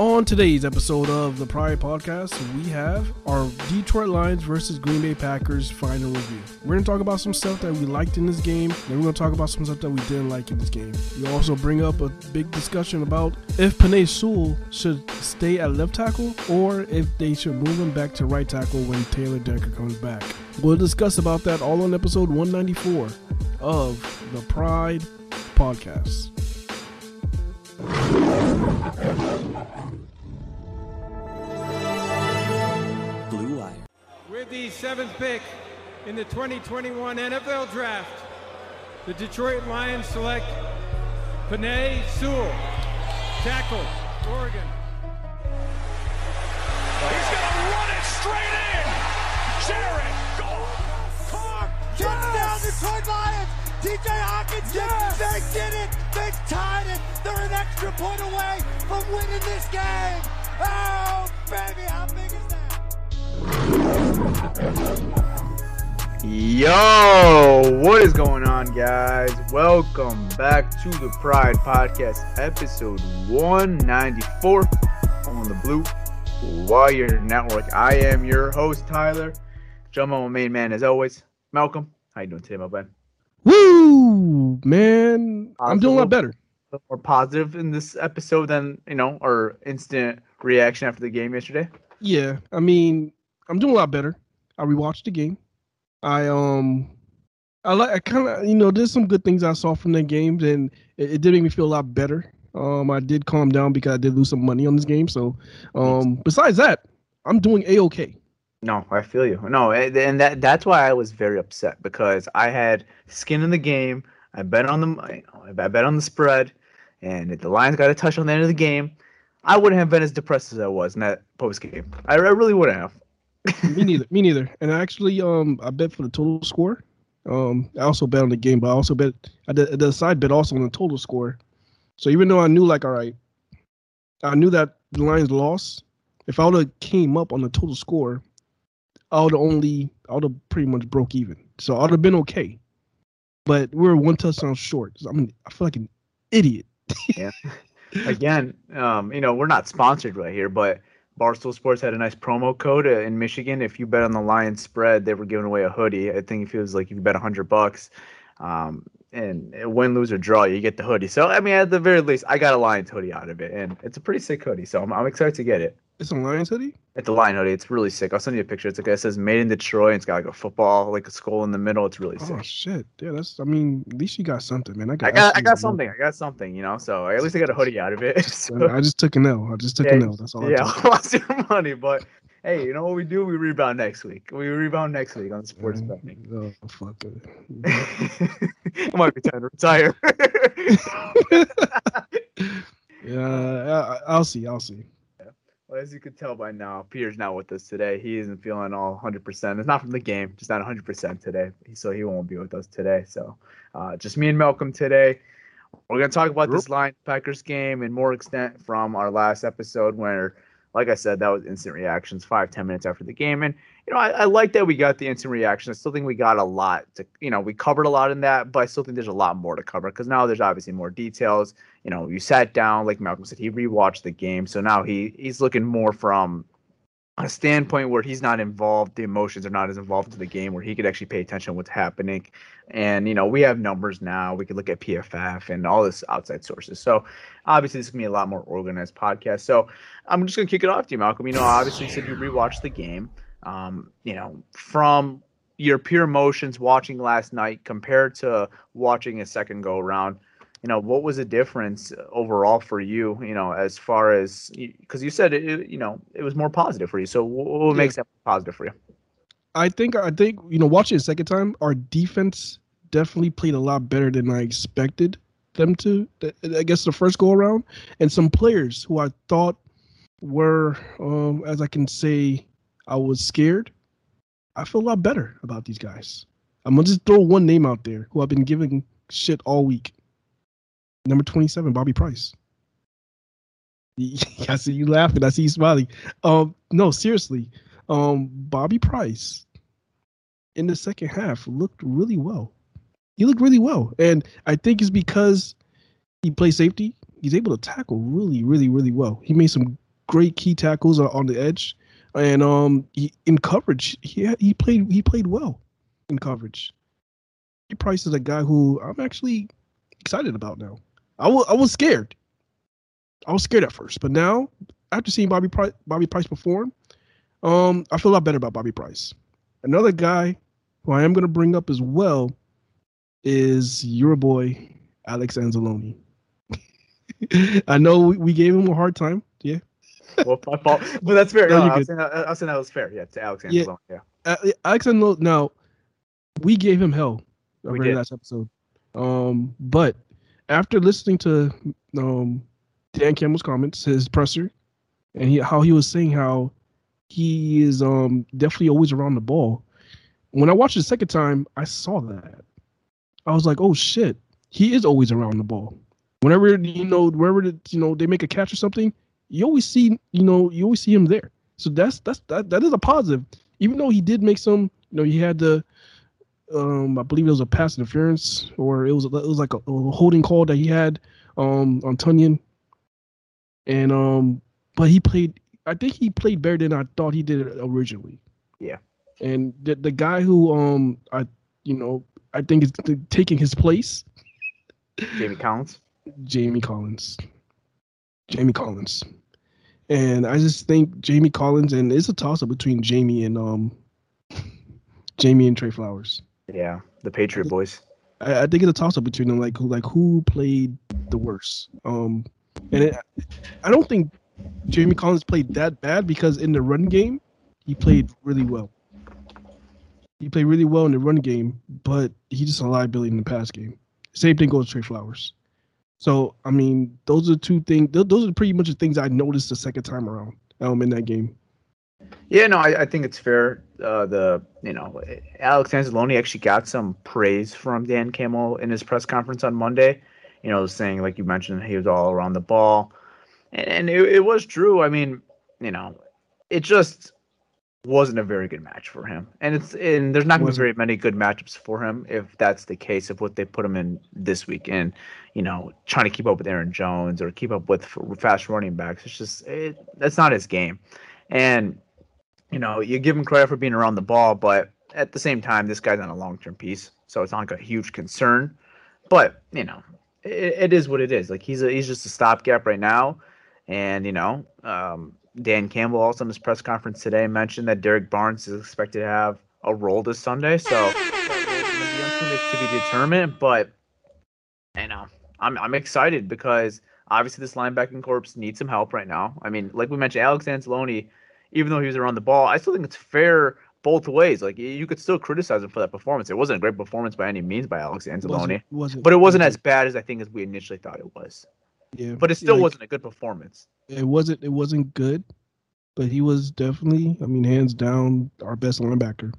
On today's episode of the Pride Podcast, we have our Detroit Lions versus Green Bay Packers final review. We're going to talk about some stuff that we liked in this game, then we're going to talk about some stuff that we didn't like in this game. We also bring up a big discussion about if Penei Sewell should stay at left tackle or if they should move him back to right tackle when Taylor Decker comes back. We'll discuss about that all on episode 194 of the Pride Podcast. Blue Wire. With the seventh pick in the 2021 NFL Draft, the Detroit Lions select Penei Sewell, tackle, Oregon. He's going to run it straight in. Jared Goff. Carr, touchdown Detroit Lions. TJ Hockenson, they did it. They tied it. They're an extra point away from winning this game. Oh, baby, how big is that? Yo, what is going on, guys? Welcome back to the Pride Podcast, episode 194 on the Blue Wire Network. I am your host, Tyler. Jump on my main man, as always. Malcolm, how you doing today, my man? Woo, man! I'm doing a lot better. More positive in this episode than you know our instant reaction after the game yesterday. Yeah, I mean, I'm doing a lot better. I rewatched the game. I um, I like. I kind of, you know, there's some good things I saw from the game, and it, it did make me feel a lot better. Um, I did calm down because I did lose some money on this game. So, um, besides that, I'm doing a okay. No, I feel you. No, and and that that's why I was very upset because I had skin in the game. I bet on the I bet on the spread, and if the Lions got a touch on the end of the game, I wouldn't have been as depressed as I was in that post game. I, I really wouldn't have. me neither. Me neither. And actually, um, I bet for the total score. Um, I also bet on the game, but I also bet I did, a side bet also on the total score. So even though I knew, like, all right, I knew that the Lions lost. If I would have came up on the total score, I would only, I would have pretty much broke even. So I would have been okay. But we are one touchdown short. So, I mean, I feel like an idiot. Yeah. Again, um, you know, we're not sponsored right here, but Barstool Sports had a nice promo code uh, in Michigan. If you bet on the Lions spread, they were giving away a hoodie. I think it feels like if you bet hundred bucks, um, and win, lose or draw, you get the hoodie. So I mean, at the very least, I got a Lions hoodie out of it, and it's a pretty sick hoodie. So I'm, I'm excited to get it. It's a Lions hoodie. It's a Lion hoodie. It's really sick. I'll send you a picture. It's like it says "Made in Detroit." And it's got like a football, like a skull in the middle. It's really oh, sick. Oh shit! Yeah, that's. I mean, at least you got something, man. I got. I got. I got something. I got something. You know. So at least I got a hoodie out of it. so, I just took an L. I just took yeah, an L. That's all. I yeah, I lost your money, but hey, you know what we do? We rebound next week. We rebound next week on sports betting. Oh fuck it. I might be time to retire. yeah, I, I'll see. I'll see. Well, as you can tell by now, Peter's not with us today. He isn't feeling all 100%. It's not from the game, just not 100% today. So he won't be with us today. So uh, just me and Malcolm today. We're going to talk about this Lions Packers game in more extent from our last episode where, like I said, that was instant reactions five, 10 minutes after the game. And, you know, I, I like that we got the instant reaction. I still think we got a lot to, you know, we covered a lot in that, but I still think there's a lot more to cover because now there's obviously more details. You know, you sat down, like Malcolm said, he rewatched the game. So now he he's looking more from a standpoint where he's not involved, the emotions are not as involved into the game, where he could actually pay attention to what's happening. And you know, we have numbers now. We could look at PFF and all this outside sources. So obviously, this is gonna be a lot more organized podcast. So I'm just gonna kick it off to you, Malcolm. You know, obviously, you said you rewatched the game. Um, you know, from your pure emotions watching last night compared to watching a second go around you know what was the difference overall for you you know as far as because you said it you know it was more positive for you. So what, makes that positive for you? I think i think you know watching the second time our defense definitely played a lot better than i expected them to i guess the first go around. And some players who i thought were um as i can say i was scared i feel a lot better about these guys i'm gonna just throw one name out there who i've been giving shit all week Number 27, Bobby Price. I see you laughing. I see you smiling. Um, no, seriously. Um, Bobby Price in the second half looked really well. He looked really well. And I think it's because he plays safety. He's able to tackle really, really, really well. He made some great key tackles on the edge. And um he, in coverage, he he played he played well in coverage. Bobby Price is a guy who I'm actually excited about now. I was I was scared. I was scared at first, but now after seeing Bobby Price, Bobby Price perform, um, I feel a lot better about Bobby Price. Another guy who I am going to bring up as well is your boy Alex Anzalone. I know we, we, gave him a hard time. Yeah. well, my fault, but that's fair. No, no I, was saying, I, was saying that was fair. Yeah, to Alex Anzalone. Yeah. yeah. Uh, Alex Anzalone. Now, we gave him hell. We did. last episode. Um, but after listening to um, Dan Campbell's comments, his presser, and he, how he was saying how he is um, definitely always around the ball. When I watched it the second time, I saw that. I was like, oh shit, he is always around the ball. Whenever you know, wherever the, you know they make a catch or something, you always see you know you always see him there. So that's that's that that is a positive. Even though he did make some, you know, he had the um, I believe it was a pass interference or it was it was like a, a holding call that he had um, on Tonyan. And um, but he played. I think he played better than I thought he did originally. Yeah. And the the guy who um I you know I think is taking his place. Jamie Collins. Jamie Collins. Jamie Collins. And I just think Jamie Collins and it's a toss up between Jamie and um Jamie and Trey Flowers. Yeah, the Patriot boys. I, I think it's a toss up between them. Like who, like who played the worst. Um, and it, I don't think Jamie Collins played that bad because in the run game, he played really well. He played really well in the run game, but he's just a liability in the pass game. Same thing goes to Trey Flowers. So I mean, those are two things. Those are pretty much the things I noticed the second time around um, in that game. Yeah, no, I, I think it's fair. Uh, the you know Alex Anzalone actually got some praise from Dan Campbell in his press conference on Monday. You know, saying like you mentioned, he was all around the ball, and, and it, it was true. I mean, you know, it just wasn't a very good match for him, and it's and there's not going to be very many good matchups for him if that's the case of what they put him in this week. And you know, trying to keep up with Aaron Jones or keep up with fast running backs, it's just it, that's not his game. And you know, you give him credit for being around the ball, but at the same time, this guy's on a long term piece, so it's not like a huge concern. But you know, it, it is what it is. Like he's a, he's just a stopgap right now, and you know, um, Dan Campbell also in his press conference today mentioned that Derrick Barnes is expected to have a role this Sunday, so to be determined. But you know, I'm I'm excited because obviously this linebacking corps needs some help right now. I mean, like we mentioned, Alex Anzalone even though he was around the ball. I still think it's fair both ways. Like you could still criticize him for that performance. It wasn't a great performance by any means by Alex Anzalone, wasn't, wasn't, but it wasn't, wasn't, as bad as I think as we initially thought it was. Yeah, but it still like, wasn't a good performance. It wasn't. It wasn't good, but he was definitely. I mean, hands down, our best linebacker.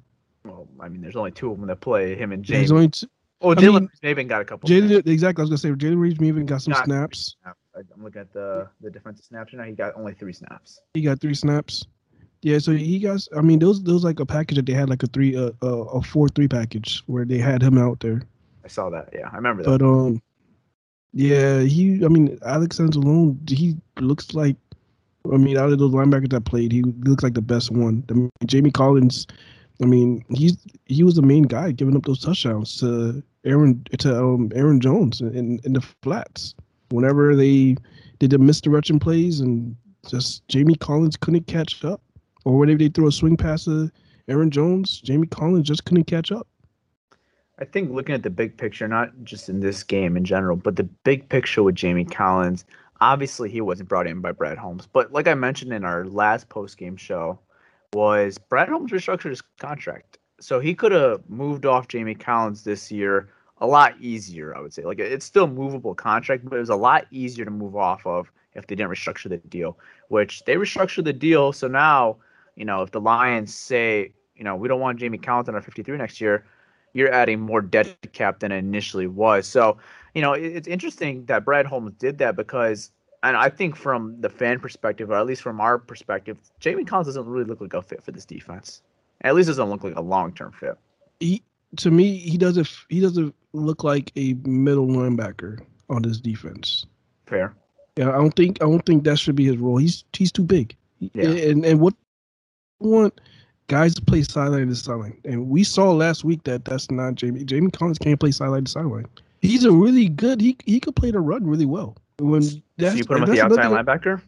Well, I mean, there's only two of them that play him and James. There's only two. Oh, Jalen even got a couple. Jalen, exactly. I was gonna say Jalen Reeves even got some snaps. I'm looking at the the defensive snaps right now. He got only three snaps. He got three snaps. Yeah, so he got. I mean, those those like a package that they had like a three uh, uh, a four three package where they had him out there. I saw that. Yeah, I remember that. But um, yeah, he. I mean, Alex Anzalone, he looks like I mean, out of those linebackers that played, he looks like the best one. I mean, Jamie Collins. I mean, he's he was the main guy giving up those touchdowns to Aaron to um, Aaron Jones in in the flats. Whenever they did the misdirection plays and just Jamie Collins couldn't catch up, or whenever they threw a swing pass to Aaron Jones, Jamie Collins just couldn't catch up. I think looking at the big picture, not just in this game in general, but the big picture with Jamie Collins, obviously he wasn't brought in by Brad Holmes. But like I mentioned in our last post game show, was Brad Holmes restructured his contract. So he could have moved off Jamie Collins this year a lot easier, I would say. Like it's still movable contract, but it was a lot easier to move off of if they didn't restructure the deal, which they restructured the deal. So now, you know, if the Lions say, you know, we don't want Jamie Collins on our 53 next year, you're adding more debt cap than it initially was. So, you know, it's interesting that Brad Holmes did that because, and I think from the fan perspective, or at least from our perspective, Jamie Collins doesn't really look like a fit for this defense. At least doesn't look like a long term fit. He, to me, he doesn't. He doesn't look like a middle linebacker on this defense. Fair. Yeah, I don't think. I don't think that should be his role. He's he's too big. Yeah. And and what want guys play sideline to sideline. And we saw last week that that's not Jamie. Jamie Collins can't play sideline to sideline. He's a really good. He he could play the run really well. When that's, so you put him at the outside linebacker.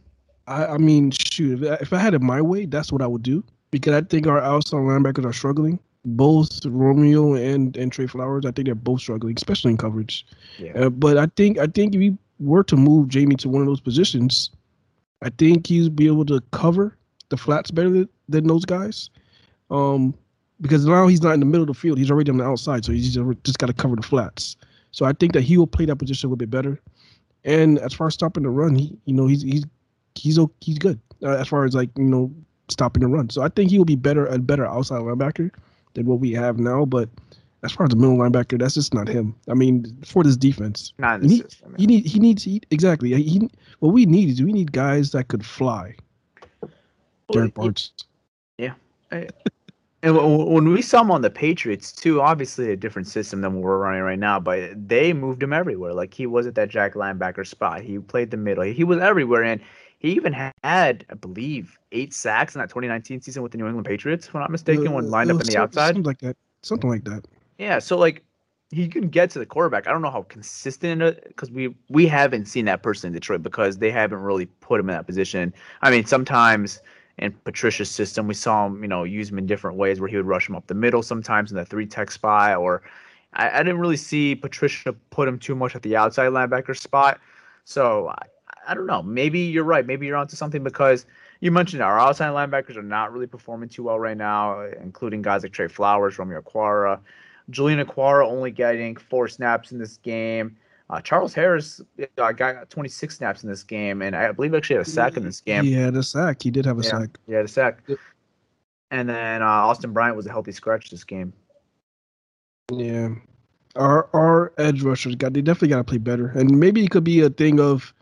I, I mean, shoot, if I, if I had it my way, that's what I would do because I think our outside linebackers are struggling. Both Romeo and and Trey Flowers, I think they're both struggling, especially in coverage. Yeah. Uh, but I think I think if we were to move Jamie to one of those positions, I think he'd be able to cover the flats better than those guys. Um, because now he's not in the middle of the field; he's already on the outside, so he's just, just got to cover the flats. So I think that he will play that position a little bit better. And as far as stopping the run, he you know he's he's he's he's good uh, as far as like you know stopping the run. So I think he will be better a better outside linebacker than what we have now. But as far as the middle linebacker, that's just not him. I mean, for this defense, not in the he, system. He need he needs he, exactly. He what we need is we need guys that could fly. Well, Derrick Barnes. Yeah. And when we saw him on the Patriots too, obviously a different system than what we're running right now, but they moved him everywhere. Like he was at that jack linebacker spot. He played the middle. He was everywhere, and he even had, I believe, eight sacks in that 2019 season with the New England Patriots, if I'm not mistaken, uh, when lined uh, up in the outside. Something like that. Something like that. Yeah. So like he can get to the quarterback. I don't know how consistent because we we haven't seen that person in Detroit because they haven't really put him in that position. I mean, sometimes in Patricia's system. We saw him, you know, use him in different ways where he would rush him up the middle sometimes in the three tech spot, or I, I didn't really see Patricia put him too much at the outside linebacker spot. So I, I don't know. Maybe you're right. Maybe you're onto something because you mentioned our outside linebackers are not really performing too well right now, including guys like Trey Flowers, Romeo Okwara. Julian Okwara only getting four snaps in this game. Uh, Charles Harris uh, got 26 snaps in this game, and I believe actually had a sack in this game. He had a sack. He did have a yeah, sack. He had a sack. And then uh, Austin Bryant was a healthy scratch this game. Yeah, our our edge rushers got they definitely got to play better, and maybe it could be a thing of,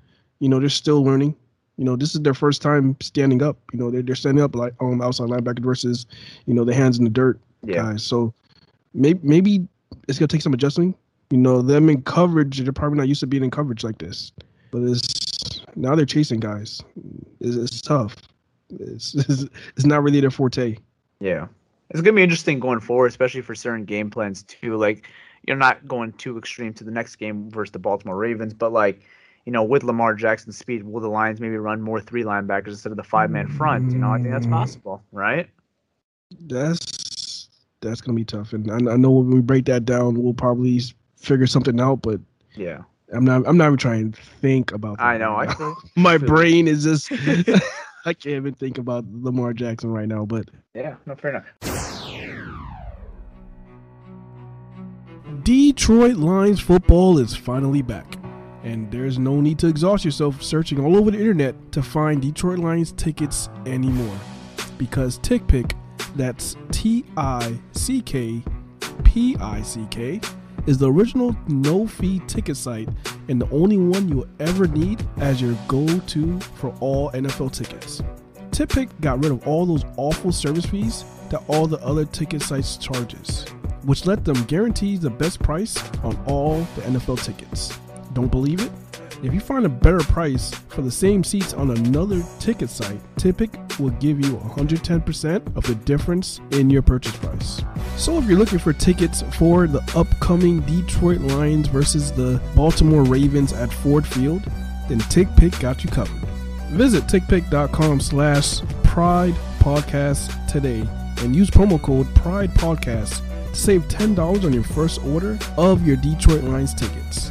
you know, they're still learning. You know, this is their first time standing up. You know, they're they're standing up like um outside linebacker versus, you know, the hands in the dirt yeah. guys. So maybe maybe it's gonna take some adjusting you know, them in coverage, they're probably not used to being in coverage like this. But it's now they're chasing guys. It's, it's tough. It's, it's, it's not really their forte. Yeah, it's gonna be interesting going forward, especially for certain game plans too. Like you're not going too extreme to the next game versus the Baltimore Ravens, but like you know, with Lamar Jackson's speed, will the Lions maybe run more three linebackers instead of the five man front? You know, I think that's mm. possible, right? That's that's gonna be tough, and I, I know when we break that down, we'll probably figure something out, but yeah. I'm not. I'm not even trying to think about. I know. Right I my brain is just. I can't even think about Lamar Jackson right now. But yeah, no, fair enough. Detroit Lions football is finally back, and there's no need to exhaust yourself searching all over the internet to find Detroit Lions tickets anymore, because TickPick, that's T I C K P I C K is the original no fee ticket site and the only one you'll ever need as your go to for all NFL tickets. TickPick got rid of all those awful service fees that all the other ticket sites charges, which let them guarantee the best price on all the NFL tickets. Don't believe it? If you find a better price for the same seats on another ticket site, TickPick will give you 110% of the difference in your purchase price. So if you're looking for tickets for the upcoming Detroit Lions versus the Baltimore Ravens at Ford Field, then TickPick got you covered. Visit tickpick.com slash pride podcast today and use promo code pride podcast to save $10 on your first order of your Detroit Lions tickets.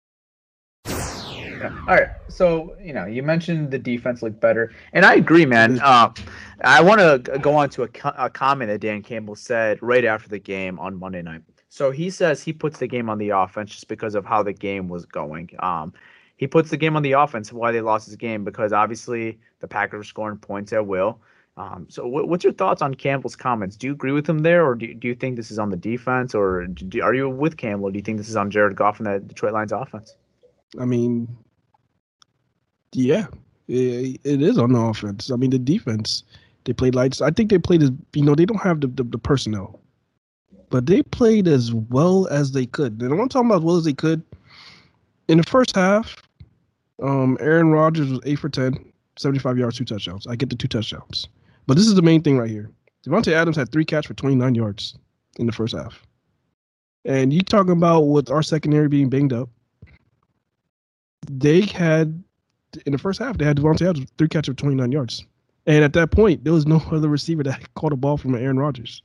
Yeah. All right. So, you know, you mentioned the defense looked better. And I agree, man. Uh, I want to go on to a, a comment that Dan Campbell said right after the game on Monday night. So he says he puts the game on the offense just because of how the game was going. Um, he puts the game on the offense why they lost his game because obviously the Packers were scoring points at will. Um, so w- what's your thoughts on Campbell's comments? Do you agree with him there, or do you, do you think this is on the defense, or do, are you with Campbell? Do you think this is on Jared Goff and the Detroit Lions offense? I mean, yeah, it, it is on the offense. I mean, the defense, they played lights. I think they played as, you know, they don't have the, the, the personnel, but they played as well as they could. And I'm talking about as well as they could. In the first half, um, Aaron Rodgers was 8 for 10, 75 yards, two touchdowns. I get the two touchdowns. But this is the main thing right here. Davante Adams had three catch for 29 yards in the first half. And you talking about with our secondary being banged up, they had in the first half they had Davante Adams three catch for 29 yards. And at that point, there was no other receiver that caught a ball from Aaron Rodgers.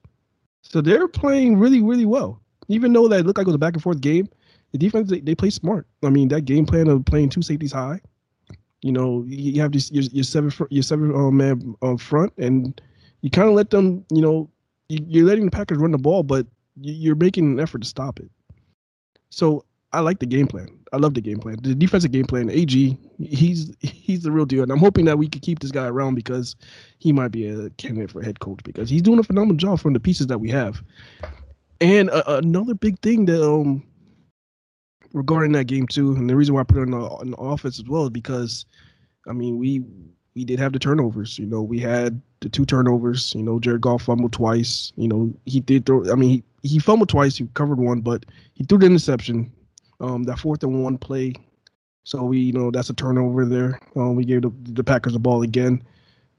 So they're playing really, really well. Even though that looked like it was a back and forth game, the defense they, they play smart. I mean, that game plan of playing two safeties high. You know, you have this your, your seven your seven uh, man uh, front, and you kind of let them. You know, you, you're letting the Packers run the ball, but you're making an effort to stop it. So I like the game plan. I love the game plan. The defensive game plan. AG, he's he's the real deal, and I'm hoping that we could keep this guy around because he might be a candidate for head coach because he's doing a phenomenal job from the pieces that we have. And uh, another big thing that um regarding that game too, and the reason why I put it on the, on the offense as well is because, I mean, we we did have the turnovers. You know, we had the two turnovers. You know, Jared Goff fumbled twice. You know, he did throw. I mean, he, he fumbled twice. He covered one, but he threw the interception. Um, that fourth and one play. So we, you know, that's a turnover there. Um, we gave the, the Packers the ball again.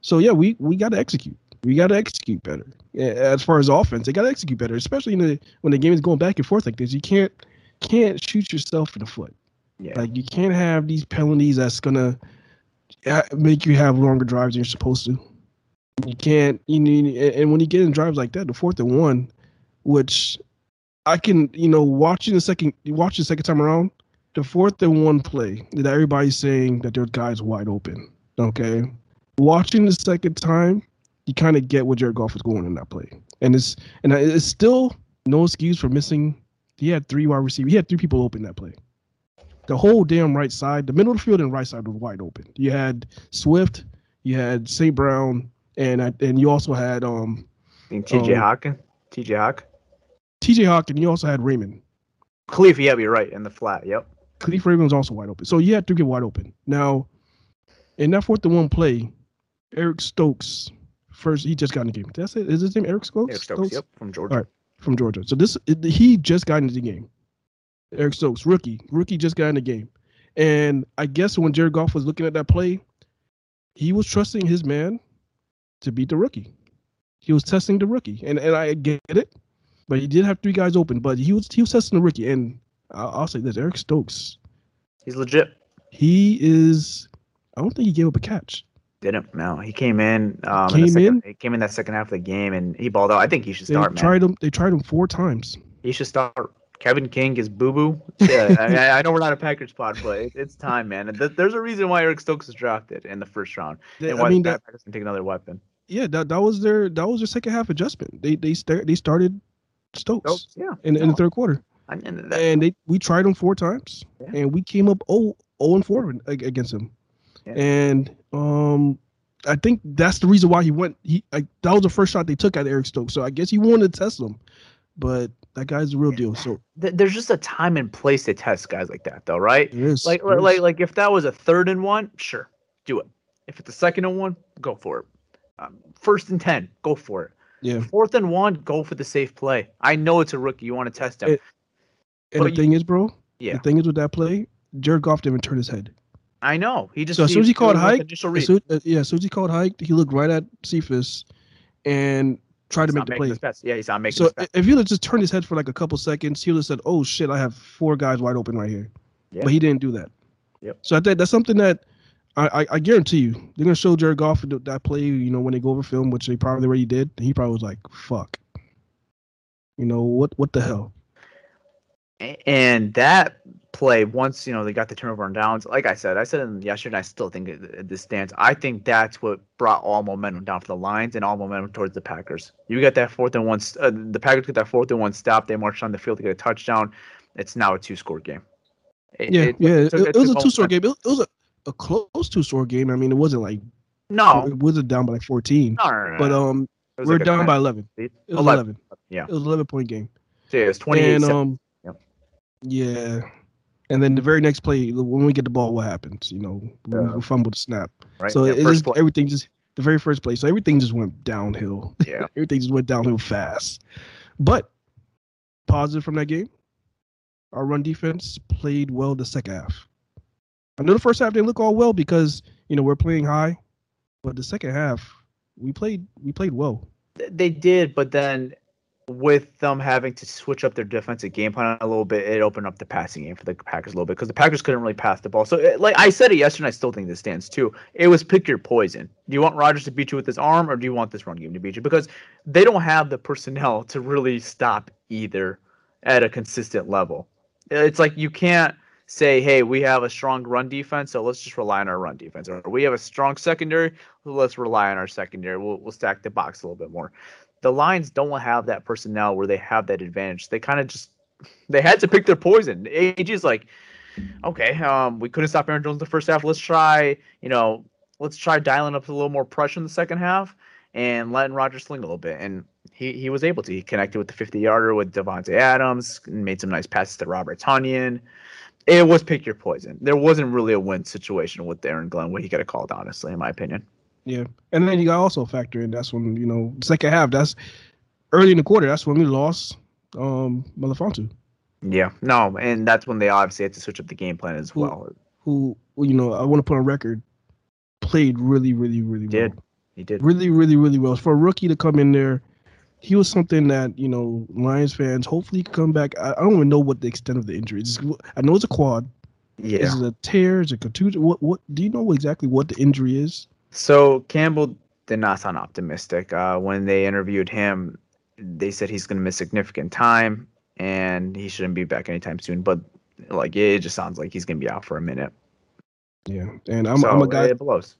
So yeah, we we got to execute. We got to execute better. As far as offense, they got to execute better, especially in the, when the game is going back and forth like this. You can't can't shoot yourself in the foot. Yeah. Like you can't have these penalties that's gonna make you have longer drives than you're supposed to. You can't. You need, and when you get in drives like that, the fourth and one, which I can, you know, watching the second, watch the second time around, the fourth and one play that everybody's saying that their guy's wide open. Okay, watching the second time, you kind of get what Jared Goff is going in that play, and it's and it's still no excuse for missing. He had three wide receivers. He had three people open that play the whole damn right side, the middle of the field and right side was wide open. You had Swift, you had St. Brown, and and you also had um TJ um, TJ Hawk, TJ Hawk, and you also had Raymond. Cleve, yeah, you're right in the flat. Yep. Cleve Raymond was also wide open. So you had to get wide open. Now, in that fourth and one play, Eric Stokes first he just got in the game. That's it. Is his name Eric Stokes? Eric Stokes, yep, from Georgia. All right, from Georgia. So this he just got into the game. Eric Stokes, rookie, rookie just got in the game, and I guess when Jared Goff was looking at that play, he was trusting his man to beat the rookie. He was testing the rookie, and and I get it, but he did have three guys open, but he was he was testing the rookie, and I'll, I'll say this: Eric Stokes. He's legit. He is. I don't think he gave up a catch. Didn't no. He came in. Um, Came in, the second, in? He came in that second half of the game and he balled out. I think he should They start, man. tried him. They tried him four times. He should start. Kevin King is boo boo. Yeah, I, I know we're not a Packers pod, but it, it's time, man. Th- there's a reason why Eric Stokes was drafted in the first round, They- and I why mean, the that, Packers can take another weapon. yeah, that, that was their that was their second half adjustment. They they start they started Stokes Stokes, yeah. in, in the third quarter, I- and that- and they we tried him four times, Yeah. and we came up 0, 0 and four ag- against him, Yeah. and um. I think that's the reason why he went. He like, that was the first shot they took at Eric Stokes. So I guess he wanted to test him, but that guy's the real deal. So there's just a time and place to test guys like that, though, right? is Like, there like, like if that was a third and one, sure, do it. If it's a second and one, go for it. Um, first and ten, go for it. Yeah. Fourth and one, go for the safe play. I know it's a rookie. You want to test him. It- And but the you- thing is, bro, yeah, the thing is with that play, Jared Goff didn't even turn his head. I know. He just So as soon as he called hike, As soon, uh, yeah, as soon as he called hike, he looked right at Cephus and tried He's to make the play. Yeah, he's not making So if he would have just turned his head for like a couple seconds, he would have said, "Oh shit, I have four guys wide open right here." Yeah. But he didn't do that. Yep. So I think that's something that I, I, I guarantee you they're gonna show Jared Goff that play. You know when they go over film, which they probably already did. And he probably was like, "Fuck." You know what? What the hell? And that play, once you know they got the turnover on downs, like I said, I said in yesterday, and I still think it, this stands. I think that's what brought all momentum down for the Lions and all momentum towards the Packers. You got that fourth and one, uh, the Packers get that fourth and one stop. They marched on the field to get a touchdown. It's now a two-score game. It- Yeah, it- yeah. It, took- it was a two score momentum. game. It, it was a, a close two score game. I mean, it wasn't like No, it wasn't down by like fourteen, no, no, no, but um, we're like down by eleven. It was 11. 11. Yeah. It was 11 point game. So, yeah, it was 28 And um, Yep. yeah. And then the very next play, when we get the ball, what happens? You know, we, Yeah. we fumble the snap. right? So Yeah, it just, play. everything just the very first play. So everything just went downhill. Yeah. everything just went downhill fast. But positive from that game, our run defense played well the second half. I know the first half didn't look all well because you know we're playing high, but the second half we played we played well. They did, but then with them having to switch up their defensive game plan a little bit, it opened up the passing game for the Packers a little bit because the Packers couldn't really pass the ball. So, it, like I said it yesterday, I still think this stands too. It was pick your poison. Do you want Rodgers to beat you with his arm, or do you want this run game to beat you? Because they don't have the personnel to really stop either at a consistent level. It's like you can't say, "Hey, we have a strong run defense, so let's just rely on our run defense," or "We have a strong secondary, let's rely on our secondary. We'll we'll stack the box a little bit more." the Lions don't have that personnel where they have that advantage. They kind of just they had to pick their poison. AG's like, okay, um, we couldn't stop Aaron Jones in the first half. Let's try, you know, let's try dialing up a little more pressure in the second half and letting Rodgers sling a little bit. And he, he was able to. He connected with the 50 yarder with Davante Adams, and made some nice passes to Robert Tonyan. It was pick your poison. There wasn't really a win situation with Aaron Glenn where he got a called, honestly, in my opinion. Yeah, and then you got also factor in that's when you know second half. That's early in the quarter. That's when we lost um Melifonwu, Yeah, no, and that's when they obviously had to switch up the game plan as Who- well. who you know I want to put on record played really, really, really Did. well. He did. Really, really, really well for a rookie to come in there. He was something that you know Lions fans hopefully come back. I, I don't even know what the extent of the injury is. I know it's a quad. Yeah. Is it a tear? Is it a contusion? What? What? Do you know exactly what the injury is? So Campbell did not sound optimistic. Uh, when they interviewed him, they said he's going to miss significant time and he shouldn't be back anytime soon. But like, it just sounds like he's going to be out for a minute. Yeah, and I'm, so I'm a guy. It blows.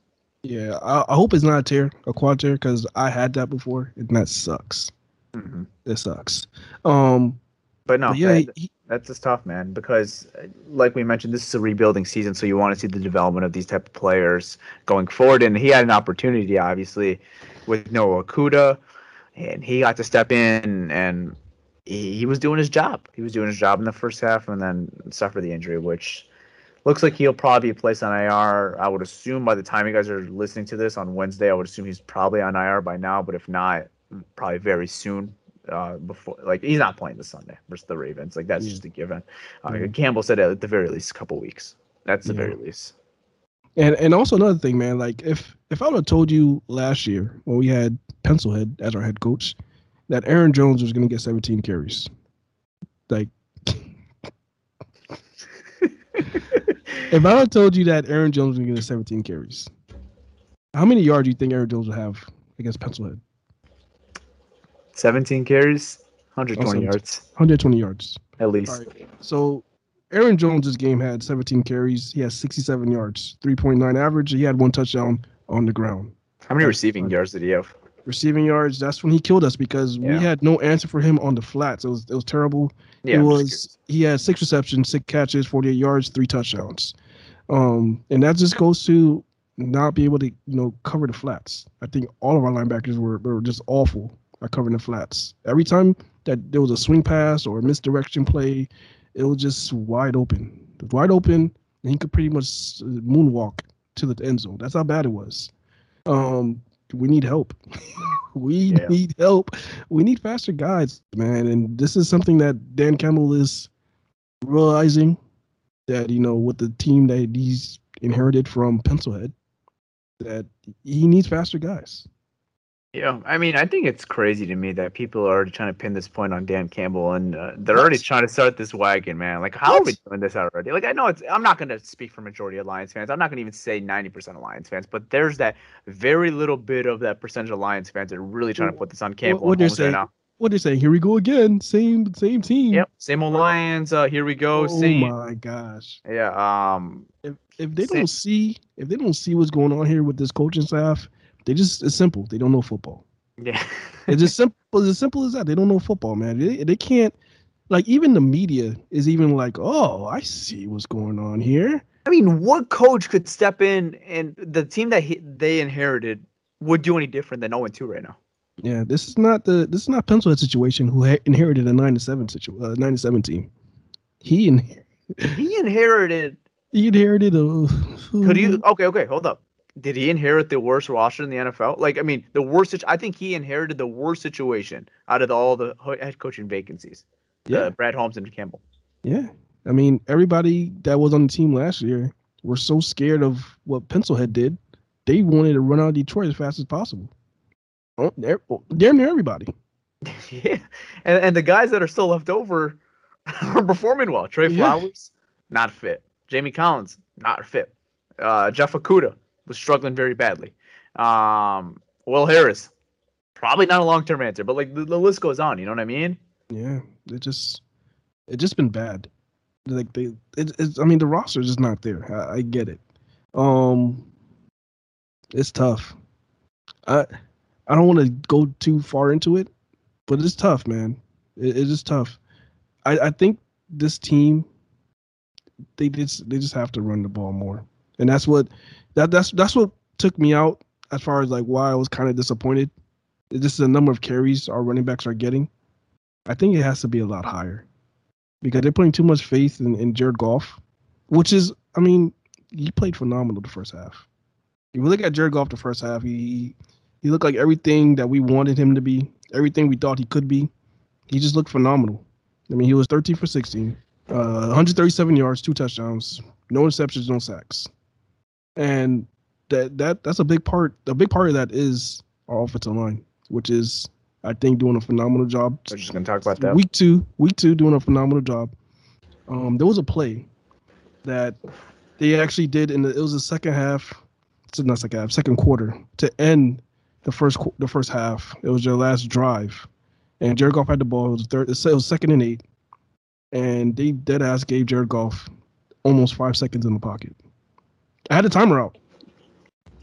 Yeah, I, I hope it's not a tear, a quad tear, because I had that before, and that sucks. hmm It sucks. Um, But no, but yeah, that- he, that's just tough, man. Because, uh, like we mentioned, this is a rebuilding season, so you want to see the development of these type of players going forward. And he had an opportunity, obviously, with Noah Okudah, and he got to step in, and he, he was doing his job. He was doing his job in the first half, and then suffered the injury, which looks like he'll probably be placed on IR. I would assume by the time you guys are listening to this on Wednesday, I would assume he's probably on IR by now. But if not, probably very soon uh, before like he's not playing this Sunday versus the Ravens. Like that's Yeah. just a given. Uh, Yeah. Campbell said at the very least a couple weeks. That's the Yeah. very least. and and also another thing, man. Like if if I would have told you last year when we had Pencilhead as our head coach that Aaron Jones was going to get 17 carries, like if I had told you that Aaron Jones was going to get 17 carries, how many yards do you think Aaron Jones would have against Pencilhead? 17 carries, 120 Oh, yards 120 yards. at least. Right. So Aaron Jones' game had 17 carries. He has 67 yards, 3.9 average. He had one touchdown on the ground. How many receiving yards did he have? Receiving yards, that's when he killed us because we had no answer for him on the flats. It was it was terrible. Yeah, it was he had six receptions, six catches, 48 yards, three touchdowns. Um, and that just goes to not be able to, you know, cover the flats. I think all of our linebackers were, were just awful at covering the flats. Every time that there was a swing pass or a misdirection play, it was just wide open. Wide open, and he could pretty much moonwalk to the end zone. That's how bad it was. Um, we need help. we Yeah. need help. We need faster guys, man. And this is something that Dan Campbell is realizing that you know with the team that he's inherited from Pencilhead, that he needs faster guys. Yeah, I mean, I think it's crazy to me that people are already trying to pin this point on Dan Campbell, and uh, they're already trying to start this wagon, man. Like, how are we doing this already? Like, I know it's. I'm not going to speak for majority of Lions fans. I'm not going to even say 90% of Lions fans, but there's that very little bit of that percentage of Lions fans that are really trying to put this on Campbell. what and they're right saying- now. What they're saying? Here we go again. Same same team. Yep, same old Lions. Uh, here we go. Oh same. my gosh. Yeah. Um. If if they Same. don't see if they don't see what's going on here with this coaching staff, they just it's simple. They don't know football. Yeah. It's as simple it's as simple as that. They don't know football, man. They, they can't like even the media is even like, oh, I see what's going on here. I mean, what coach could step in and the team that he, they inherited would do any different than 0 2 right now? Yeah, this is not the this is not Pencilhead situation who ha- inherited a nine to seven situ uh, nine to seven team. He in, He inherited. he inherited a. Could you? Okay, okay, hold up. Did he inherit the worst roster in the NFL? Like, I mean, the worst. I think he inherited the worst situation out of all the head coaching vacancies. Yeah, Uh, Brad Holmes and Campbell. yeah. I mean, everybody that was on the team last year were so scared of what Pencilhead did, they wanted to run out of Detroit as fast as possible. Oh, damn near everybody. yeah, and and the guys that are still left over are performing well. Trey Yeah. Flowers, not fit. Jamie Collins, not fit. Uh, Jeff Okudah was struggling very badly. Um, Will Harris, probably not a long term answer, but like the, the list goes on. You know what I mean? Yeah, it just it just been bad. Like they, it, it's. I mean, the roster is just not there. I, I get it. Um, it's tough. I I don't want to go too far into it, but it's tough, man. It, it is tough. I I think this team they just they just have to run the ball more, and that's what that that's that's what took me out as far as like why I was kind of disappointed. This is the number of carries our running backs are getting. I think it has to be a lot higher because they're putting too much faith in, in Jared Goff, which is, I mean, he played phenomenal the first half. If you look at Jared Goff the first half, he he looked like everything that we wanted him to be, everything we thought he could be. He just looked phenomenal. I mean, he was 13 for 16, uh, 137 yards, two touchdowns, no interceptions, no sacks, and that that that's a big part. A big part of that is our offensive line, which is I think doing a phenomenal job. We're just gonna talk about that. Week two, week two, doing a phenomenal job. Um, there was a play that they actually did in the it was the second half, it's not second half, second quarter to end the first the first half. It was their last drive, and Jared Goff had the ball. It was third. It was second and eight, and they dead ass gave Jared Goff almost five seconds in the pocket. I had the timer out.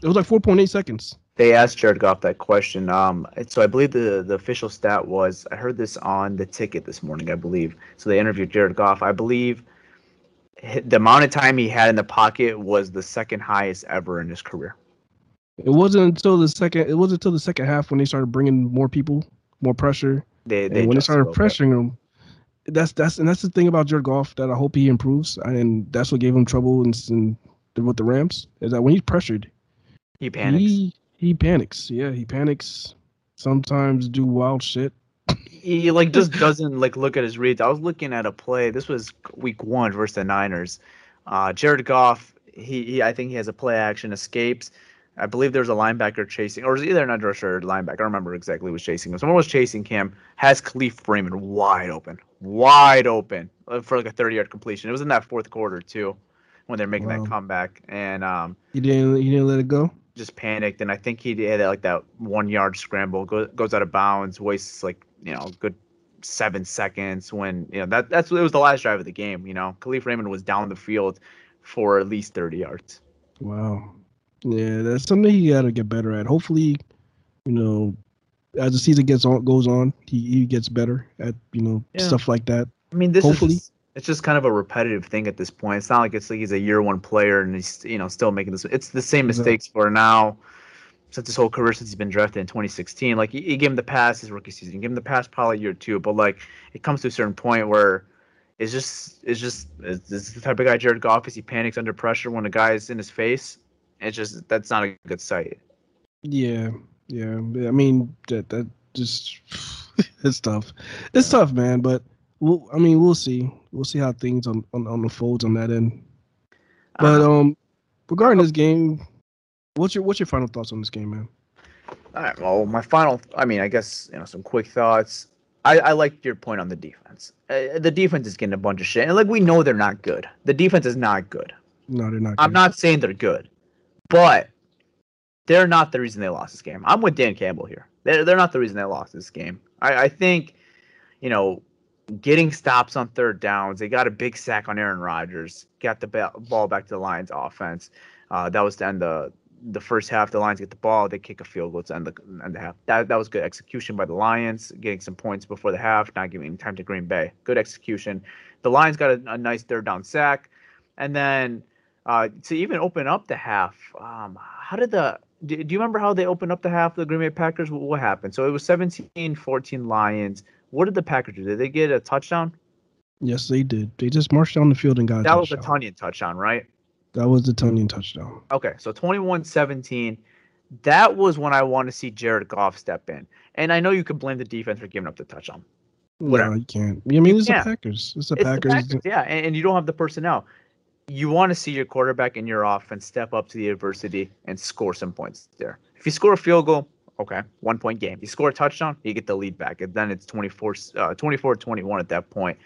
It was like four point eight seconds. They asked Jared Goff that question. Um, so I believe the the official stat was I heard this on the ticket this morning. I believe so. They interviewed Jared Goff. I believe the amount of time he had in the pocket was the second highest ever in his career. It wasn't until the second. It wasn't until the second half when they started bringing more people, more pressure, They they and when they started bit. pressuring him. That's that's and that's the thing about Jared Goff that I hope he improves, and that's what gave him trouble in, in with the Rams is that when he's pressured, He panics. he he panics. Yeah, he panics. Sometimes do wild shit. he like just doesn't like look at his reads. I was looking at a play. This was week one versus the Niners. Uh, Jared Goff. He, he I think he has a play action escapes. I believe there was a linebacker chasing, or was either an edge rusher or linebacker. I don't remember exactly who was chasing him. Someone was chasing Cam, has Kalif Raymond wide open, wide open uh, for like a 30 yard completion. It was in that fourth quarter too, when they're making Wow. that comeback, and um, He didn't. He didn't let it go. just panicked. And I think he had like that one yard scramble, go, goes out of bounds, wastes like you know good seven seconds. When you know that that's it was the last drive of the game. You know, Kalif Raymond was down the field for at least 30 yards. Wow. Yeah, that's something he got to get better at. Hopefully, you know, as the season gets on goes on, he, he gets better at you know Yeah. stuff like that. I mean, this Hopefully. is it's just kind of a repetitive thing at this point. It's not like it's like he's a year one player and he's you know still making this. It's the same mistakes for now since his whole career since he's been drafted in 2016. Like he, he gave him the pass his rookie season, he gave him the pass probably year two, but like it comes to a certain point where it's just it's just it's, it's the type of guy Jared Goff is. He panics under pressure when a guy is in his face. It's just that's not a good sight. Yeah, yeah. I mean that that just it's tough. It's tough, man. But we'll. I mean, we'll see. We'll see how things on on, on the folds on that end. But Uh, um, regarding this game, what's your what's your final thoughts on this game, man? All right. Well, my final, I mean, I guess, you know, some quick thoughts. I, I like your point on the defense. Uh, the defense is getting a bunch of shit. And, like, we know they're not good. The defense is not good. No, they're not. I'm not saying they're good, but they're not the reason they lost this game. I'm with Dan Campbell here. They're, they're not the reason they lost this game. I, I think, you know, getting stops on third downs, they got a big sack on Aaron Rodgers, got the ball back to the Lions offense. Uh, that was to end the the first half. The Lions get the ball, they kick a field goal to end the end the half. That that was good execution by the Lions, getting some points before the half, not giving any time to Green Bay. Good execution. The Lions got a, a nice third down sack, and then uh, to even open up the half. Um, how did the do, you remember how they opened up the half? The Green Bay Packers. What, what happened? So it was 17-14 Lions. What did the Packers do? Did they get a touchdown? Yes, they did. They just marched down the field and got. A That was a touchdown. Tonyan touchdown, right? That was the Tonyan touchdown. Okay, so 21-17. That was when I want to see Jared Goff step in. And I know you could blame the defense for giving up the touchdown. Whatever. No, you can't. I mean, it's can't. the Packers. It's the It's Packers. the Packers, yeah, and, and you don't have the personnel. You want to see your quarterback and your offense step up to the adversity and score some points there. If you score a field goal, okay, one point game. You score a touchdown, you get the lead back, and then it's 24, uh, 24-21 at that point.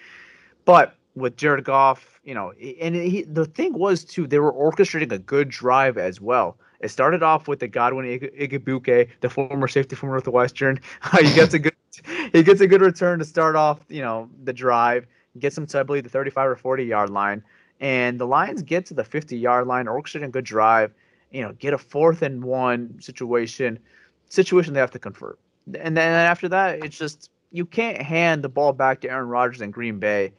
But with Jared Goff, you know, and he, the thing was too, they were orchestrating a good drive as well. It started off with the Godwin Ig- Igwebuike, the former safety from Northwestern. he gets a good, he gets a good return to start off, you know, the drive. Gets him to I believe the 35 or 40 yard line, and the Lions get to the 50 yard line, orchestrating a good drive. You know, get a fourth and one situation, situation they have to convert. And then after that, it's just you can't hand the ball back to Aaron Rodgers and Green Bay,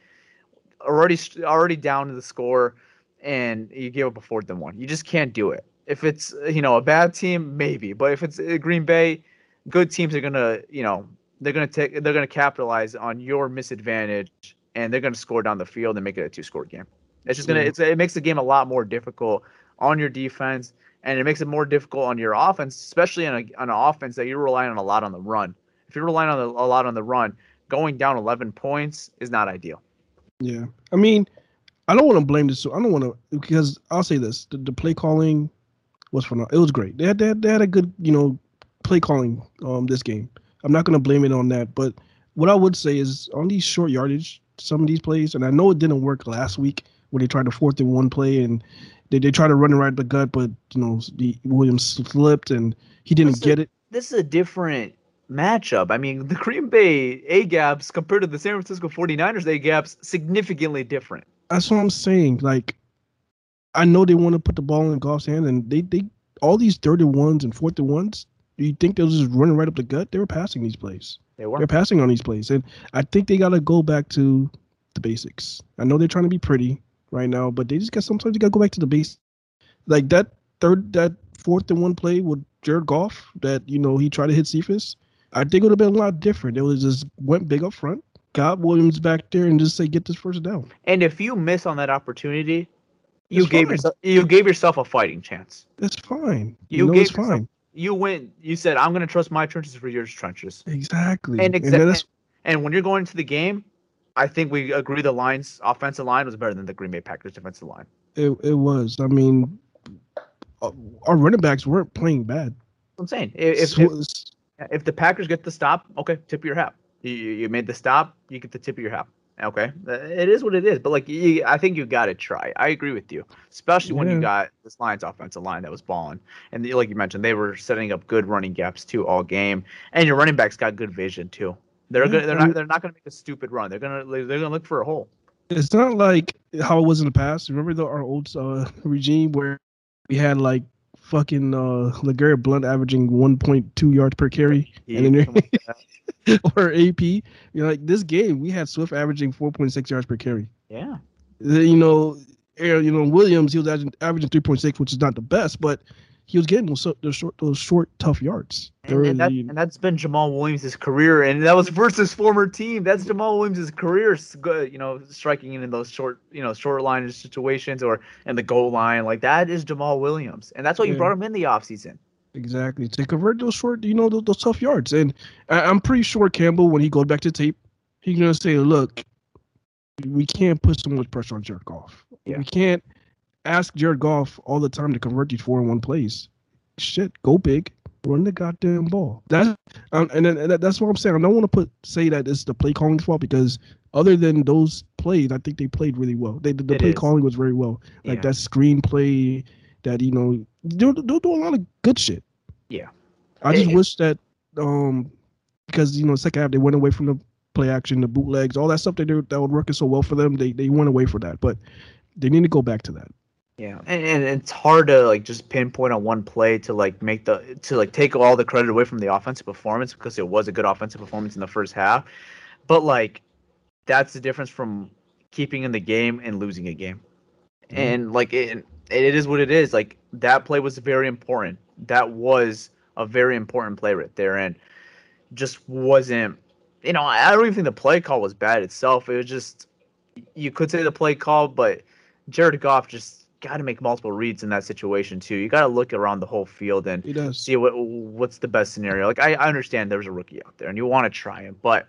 already already down to the score, and you give up a fourth and one. You just can't do it. If it's you know a bad team, maybe, but if it's uh, Green Bay, good teams are gonna you know they're gonna take they're gonna capitalize on your misadvantage and they're gonna score down the field and make it a two score game. It's just gonna Yeah. it's it makes the game a lot more difficult on your defense and it makes it more difficult on your offense, especially on, a, on an offense that you're relying on a lot on the run. If you're relying on the, a lot on the run, going down 11 points is not ideal. Yeah, I mean, I don't want to blame this. I don't want to because I'll say this: the, the play calling was phenomenal. It was great. They had, they had they had a good you know play calling um this game. I'm not going to blame it on that, but what I would say is on these short yardage, some of these plays, and I know it didn't work last week when they tried to fourth and one play and they, they tried to run it right the gut, but you know the Williams slipped and he didn't Listen, get it. This is a different matchup. I mean, the Green Bay A gaps compared to the San Francisco 49ers A gaps significantly different. That's what I'm saying. Like, I know they want to put the ball in Goff's hand, and they they all these third and ones and fourth ones. Do you think they'll just running right up the gut? They were passing these plays. They were. They're passing on these plays, and I think they got to go back to the basics. I know they're trying to be pretty right now, but they just got sometimes you got to go back to the base. Like that third, that fourth and one play with Jared Goff that you know he tried to hit Cephus. I think it would have been a lot different. It was just went big up front, got Williams back there, and just say get this first down. And if you miss on that opportunity, you It's gave fine. yourself you gave yourself a fighting chance. That's fine. You You, know gave it's yourself- fine. You went. You said, "I'm going to trust my trenches for your trenches." Exactly. And, And, exa- that's and when you're going to the game, I think we agree the line's offensive line was better than the Green Bay Packers defensive line. it, it was. I mean, uh, our running backs weren't playing bad. I'm saying if, if, if the Packers get the stop, okay, tip of your hat. You, you made the stop, you get the tip of your hat. Okay, it is what it is. But like, you, I think you got to try. I agree with you, especially when you got this Lions offensive line that was balling, and like you mentioned, they were setting up good running gaps too all game, and your running backs got good vision too. They're gonna, they're not, they're not gonna make a stupid run. They're gonna, they're gonna look for a hole. It's not like how it was in the past. Remember the our old uh, regime where we had like fucking uh LeGarrette Blunt averaging 1.2 yards per carry, yeah, and then or AP. You know, like this game, we had Swift averaging 4.6 yards per carry. Yeah. You know, you know Williams, he was averaging, averaging 3.6, which is not the best, but he was getting those, those short, those short, tough yards. And, and, that, and that's been Jamaal Williams' career, and that was versus former team. That's Jamaal Williams' career. You know, striking in those short, you know, short line situations or in the goal line, like that is Jamaal Williams, and that's why you brought him in the offseason. Exactly to convert those short, you know, those, those tough yards. And I, am pretty sure Campbell, when he goes back to tape, he's gonna say, "Look, we can't put so much pressure on Jared Goff. Yeah. We can't." Ask Jared Goff all the time to convert these four in one plays. Shit, go big, run the goddamn ball. That's um, and, then, and that's what I'm saying. I don't want to put say that it's the play calling fault because other than those plays, I think they played really well. They the, the play is. calling was very well. Like yeah. that screen play, that you know, they're, they're doing a lot of good shit. Yeah, I just it, wish that um because you know second half they went away from the play action, the bootlegs, all that stuff they do that was working so well for them. They they went away for that, but they need to go back to that. Yeah, and, and it's hard to like just pinpoint on one play to like make the to like take all the credit away from the offensive performance because it was a good offensive performance in the first half, but like that's the difference from keeping in the game and losing a game, mm-hmm. and like it it is what it is. Like that play was very important. That was a very important play right there, and just wasn't. You know, I don't even think the play call was bad itself. It was just you could say the play call, but Jared Goff just got to make multiple reads in that situation too. You got to look around the whole field and see what what's the best scenario. Like I, I understand there's a rookie out there and you want to try him, but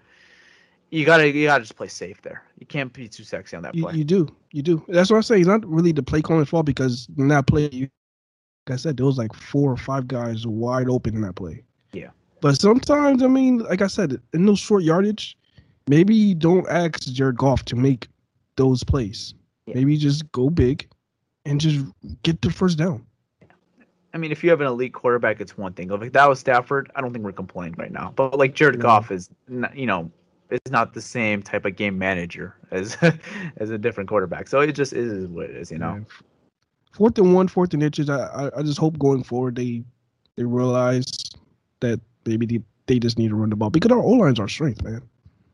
you gotta you gotta just play safe there. You can't be too sexy on that play. You, you do, you do. That's what I say. It's not really the play calling fault because in that play, you, like I said, there was like four or five guys wide open in that play. Yeah. But sometimes, I mean, like I said, in those short yardage, maybe you don't ask Jared Goff to make those plays. Yeah. Maybe just go big and just get the first down. I mean, if you have an elite quarterback, it's one thing. If that was Stafford, I don't think we're complaining right now. But like Jared yeah. Goff is, not, you know, is not the same type of game manager as as a different quarterback. So it just is what it is, you know. Fourth and one, fourth and inches. I, I, I just hope going forward they they realize that maybe they, they just need to run the ball because our O line's our strength, man.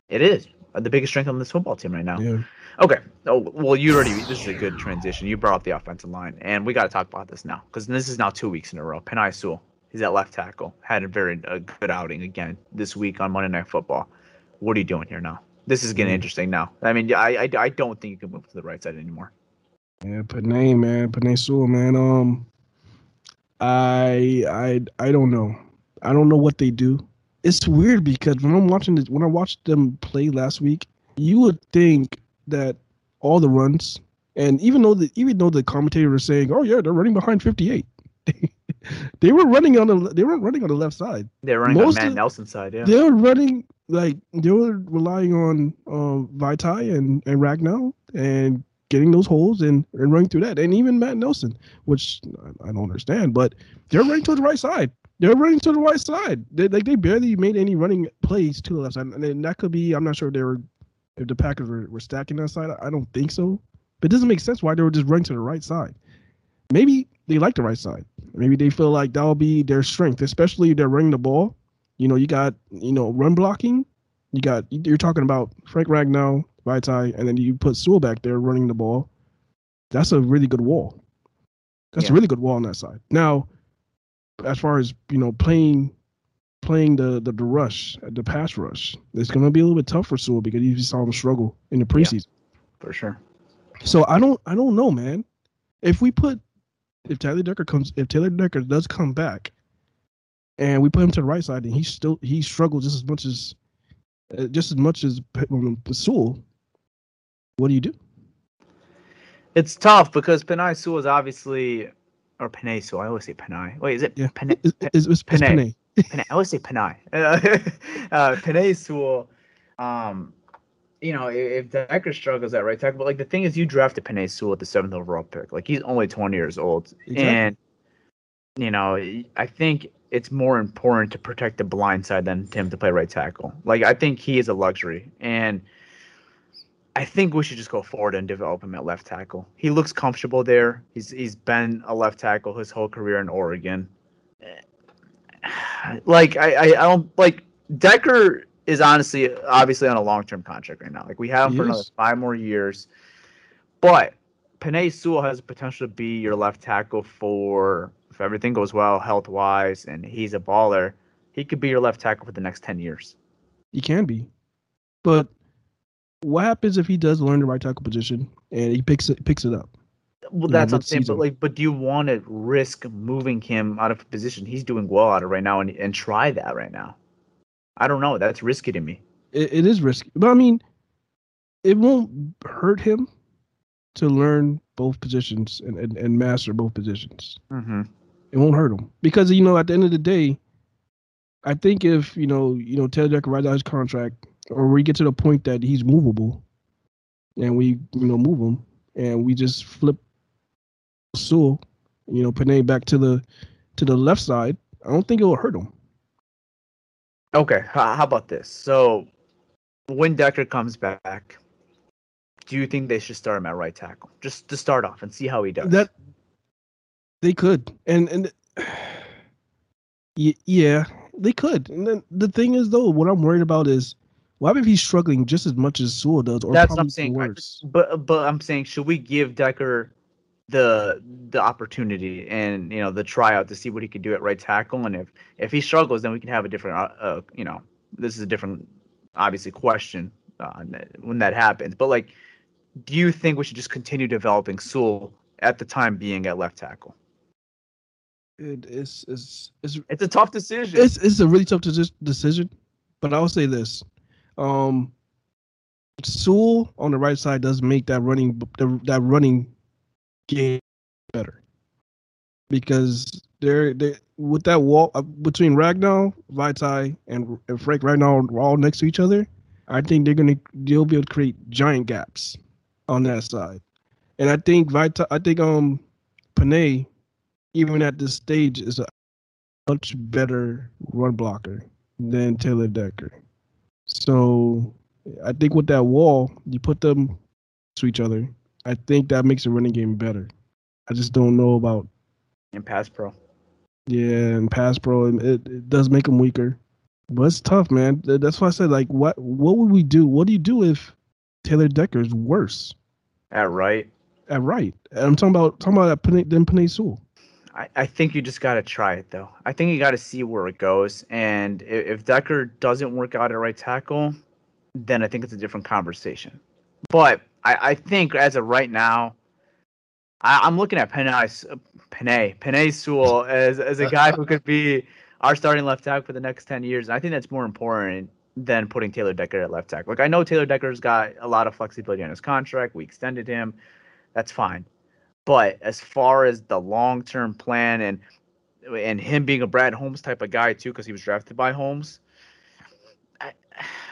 It is the biggest strength on this football team right now. Yeah. Okay. Oh well, you already. This is a good transition. You brought up the offensive line, and we got to talk about this now because this is now two weeks in a row. Penei Sewell, he's at left tackle, had a very a good outing again this week on Monday Night Football. What are you doing here now? This is getting mm. interesting now. I mean, I, I I don't think you can move to the right side anymore. Yeah, Penei, man, Penei Sewell, man. Um, I I I don't know. I don't know what they do. It's weird because when I'm watching this, when I watched them play last week, you would think that all the runs, and even though the even though the commentator was saying, "Oh yeah, they're running behind 58," they were running on the they weren't running on the left side. They're running Most on Matt Nelson's side. Yeah, they were running like they were relying on uh, Vaitai and and Ragnow and getting those holes and, and running through that. And even Matt Nelson, which I don't understand, but they're running to the right side. They're running to the right side. They like they barely made any running plays to the left side, and that could be I'm not sure if they were if the Packers were, were stacking that side. I don't think so. But it doesn't make sense why they were just running to the right side. Maybe they like the right side. Maybe they feel like that'll be their strength, especially if they're running the ball. You know, you got, you know, run blocking. You got, you're talking about Frank Ragnow, Vaitai, and then you put Sewell back there running the ball. That's a really good wall. That's yeah. a really good wall on that side. Now, as far as, you know, playing playing the, the, the rush, the pass rush. It's going to be a little bit tough for Sewell because you saw him struggle in the preseason. Yeah, for sure. So I don't I don't know, man. If we put if Taylor Decker comes if Taylor Decker does come back, and we put him to the right side, and he still he struggles just as much as uh, just as much as um, Sewell. What do you do? It's tough because Penei Sewell is obviously or Panay Sewell. I always say Panay. Wait, is it Yeah. Panay? It's, it's Panay. Panay. Panay. I always say Panay. uh, Panay Sewell. Um, you know, if, if Decker struggles at right tackle, but like the thing is, you drafted Panay Sewell at the seventh overall pick. Like he's only 20 years old, Exactly. and you know, I think it's more important to protect the blind side than him to play right tackle. Like I think he is a luxury, and I think we should just go forward and develop him at left tackle. He looks comfortable there. He's he's been a left tackle his whole career in Oregon. Like I I, I don't like Decker is honestly obviously on a long term contract right now. Like we have him He for another five more years, but Penei Sewell has the potential to be your left tackle for if everything goes well health wise and he's a baller. He could be your left tackle for the next ten years. He can be. But what happens if he does learn the right tackle position and he picks it picks it up? Well, that's what I'm saying. But like, but do you want to risk moving him out of a position he's doing well out of right now and and try that right now? I don't know. That's risky to me. It, it is risky. But I mean, it won't hurt him to learn both positions and, and, and master both positions. Mm-hmm. It won't hurt him. Because you know, at the end of the day, I think if, you know, you know, Taylor Decker writes out his contract or we get to the point that he's movable and we, you know, move him and we just flip Sewell, you know, Penei back to the to the left side, I don't think it will hurt him. Okay. How, about this? So, when Decker comes back, do you think they should start him at right tackle just to start off and see how he does? That they could, and and yeah, they could. And then the thing is, though, what I'm worried about is, he's struggling just as much as Sewell does, or That's what probably I'm saying. Worse? But but I'm saying, should we give Decker the the opportunity and you know the tryout to see what he could do at right tackle? And if if he struggles, then we can have a different uh, uh you know this is a different obviously question uh, when that happens. But like, do you think we should just continue developing Sewell at the time being at left tackle? It is it's, it's It's a tough decision. it's it's a really tough deci- decision, but I'll say this: um, Sewell on the right side does make that running that running game better because they're they with that wall uh, between Ragnow, Vaitai, and, and Frank Ragnow are all next to each other. I think they're gonna they'll be able to create giant gaps on that side, and I think Vaitai, I think um Penei, even at this stage, is a much better run blocker than Taylor Decker. So I think with that wall, you put them to each other. I think that makes the running game better. I just don't know about in pass pro. yeah and pass pro. and It, it does make them weaker, but it's tough, man. That's why I said like, what what would we do? What do you do if Taylor Decker is worse At right. at right? And I'm talking about talking about Penei, than Penei Sewell. I, I think you just got to try it though. I think you got to see where it goes. And if, if Decker doesn't work out at right tackle, then I think it's a different conversation. But I, I think as of right now, I, I'm looking at Penei, Penei, Penei Sewell as, as a guy who could be our starting left tackle for the next 10 years. And I think that's more important than putting Taylor Decker at left tackle. Like I know Taylor Decker's got a lot of flexibility on his contract. We extended him. That's fine. But as far as the long term plan and and him being a Brad Holmes type of guy too, because he was drafted by Holmes, I,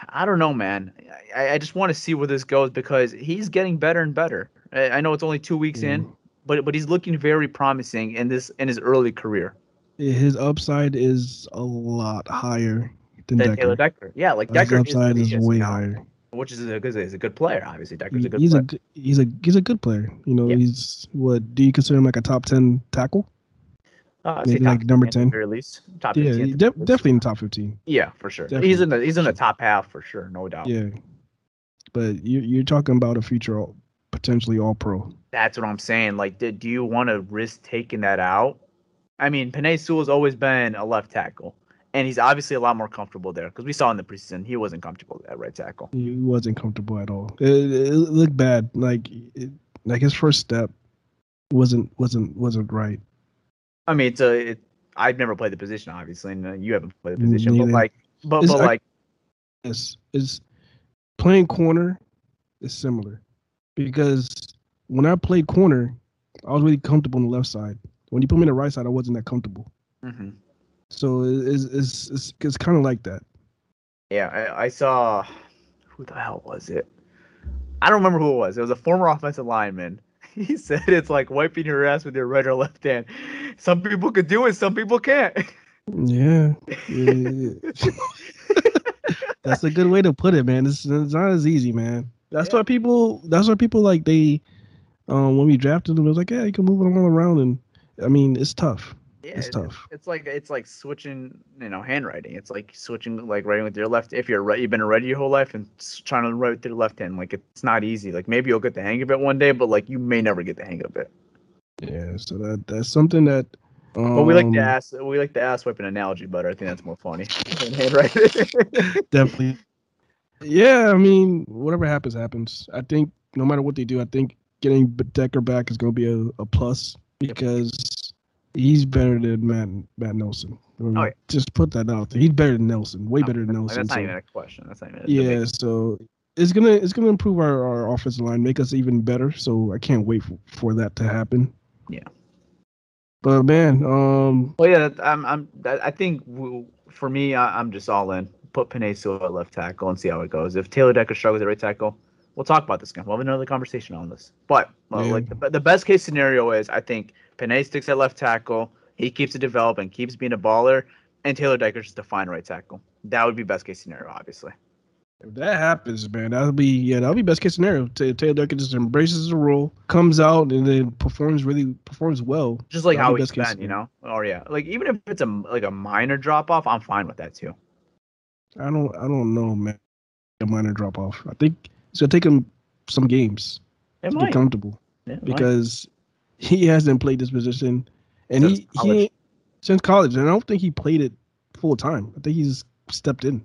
I don't know, man. I, I just want to see where this goes because he's getting better and better. I, I know it's only two weeks in, mm-hmm. but but he's looking very promising in this in his early career His upside is a lot higher than than Decker. Taylor Decker. Yeah, like His Decker upside is, is way higher. Which is a good is a good player. Obviously, Decker's a good he's player. a good- he's a he's a good player. You know, Yeah. he's what do you consider him like a top ten tackle? Uh, maybe like number 10 at the 10. very least. Top Yeah, 15 at he the de- definitely in the top fifteen. Yeah, for sure. Definitely. He's in the he's in the top half for sure, no doubt. Yeah, but you you're talking about a future all, potentially all pro. That's what I'm saying. Like, do, do you want to risk taking that out? I mean, Penei Sewell's always been a left tackle, and he's obviously a lot more comfortable there because we saw in the preseason he wasn't comfortable at right tackle. He wasn't comfortable at all. It, it looked bad. Like it, like his first step wasn't wasn't wasn't right. I mean, it's a. It, I've never played the position, obviously, and uh, you haven't played the position, but like, but It's but like, is is playing corner is similar because when I played corner, I was really comfortable on the left side. When you put me in the right side, I wasn't that comfortable. hmm So it's it's it's, it's kind of like that. Yeah, I, I saw. Who the hell was it? I don't remember who it was. It was a former offensive lineman. He said it's like wiping your ass with your right or left hand. Some people could do it, some people can't. Yeah, yeah. that's a good way to put it, man. It's, it's not as easy, man. That's Yeah. why people. That's why people like they. Um, when we drafted them, it was like, yeah, you can move them all around, and I mean, it's tough. Yeah, It's it- tough. It's like it's like switching, you know, handwriting. It's like switching, like writing with your left. If you're right, you've been a righty your whole life, and trying to write with your left hand, like it's not easy. Like maybe you'll get the hang of it one day, but like you may never get the hang of it. Yeah, so that that's something that. Um, But we like the ass. We like the ass whipping analogy better. I think that's more funny than handwriting. definitely. Yeah, I mean, whatever happens, happens. I think no matter what they do, I think getting Decker back is going to be a, a plus because he's better than Matt Matt Nelson. Oh, yeah. Just put that out there. He's better than Nelson. Way better than Nelson. that's not so- even a question. That's not even. A yeah, so it's gonna it's gonna improve our, our offensive line, make us even better. So I can't wait for, for that to happen. Yeah. But man, um, Well, yeah, I'm. I'm. I think for me, I, I'm just all in. Put Sewell at left tackle and see how it goes. If Taylor Decker struggles at right tackle, we'll talk about this again. We'll have another conversation on this. But uh, Yeah. like the, the best case scenario is, I think Penei sticks at left tackle. He keeps it developing, keeps being a baller, and Taylor Decker's just a fine right tackle. That would be best case scenario, obviously. If that happens, man, that'll be yeah, that'll be best case scenario. Ta- Taylor Decker just embraces the role, comes out, and then performs really performs well. Just like That'll how he's been, you know. Or yeah, like even if it's a like a minor drop off, I'm fine with that too. I don't I don't know, man. A minor drop off. I think it's gonna take him some games It to might. get comfortable Yeah, it might. because he hasn't played this position, and Since he college. he since college, and I don't think he played it full time. I think he's stepped in.